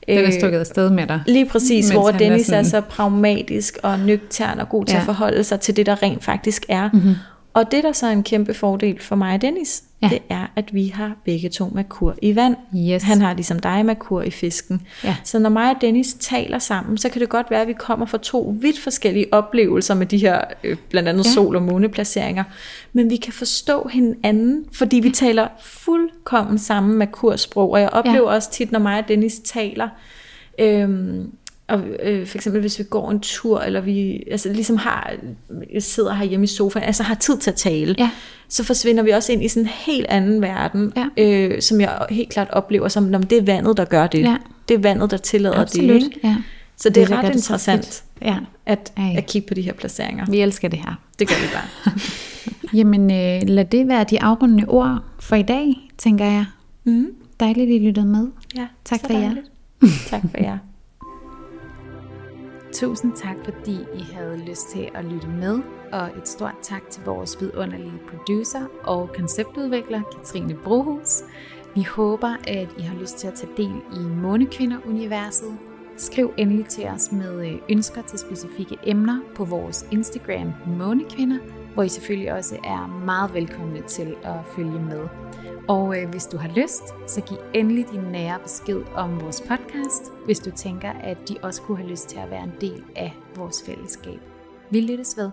den er øh, stukket afsted med dig. Lige præcis, hvor Dennis er, sådan... er så pragmatisk og nøgtern og god til ja. at forholde sig til det, der rent faktisk er. Mm-hmm. Og det, der så er en kæmpe fordel for mig og Dennis, ja. det er, at vi har begge to makur i vand. Yes. Han har ligesom dig makur i fisken. Ja. Så når mig og Dennis taler sammen, så kan det godt være, at vi kommer fra to vidt forskellige oplevelser med de her, øh, blandt andet ja. sol- og måneplaceringer. Men vi kan forstå hinanden, fordi vi taler fuldkommen samme makursprog. Og jeg oplever ja. også tit, når mig og Dennis taler, øhm, og øh, for eksempel hvis vi går en tur, eller vi altså, ligesom har, sidder her hjemme i sofaen, altså har tid til at tale, ja. så forsvinder vi også ind i sådan en helt anden verden, ja. øh, som jeg helt klart oplever som, om det er vandet, der gør det. Ja. Det er vandet, der tillader Absolut. det. Ikke? Ja. Så det, det er ret interessant ja. at, at kigge på de her placeringer. Vi elsker det her. Det gør vi bare. <laughs> Jamen øh, lad det være de afrundende ord for i dag, tænker jeg. Mm. Dejligt, at I lyttede med. Ja, tak for dejligt. jer. tak for jer. <laughs> Tusind tak, fordi I havde lyst til at lytte med, og et stort tak til vores vidunderlige producer og konceptudvikler, Katrine Brohus. Vi håber, at I har lyst til at tage del i Månekvinder-universet. Skriv endelig til os med øh, ønsker til specifikke emner på vores Instagram Månekvinder, hvor I selvfølgelig også er meget velkomne til at følge med. Og øh, hvis du har lyst, så giv endelig din nære besked om vores podcast, hvis du tænker, at de også kunne have lyst til at være en del af vores fællesskab. Vi lyttes ved.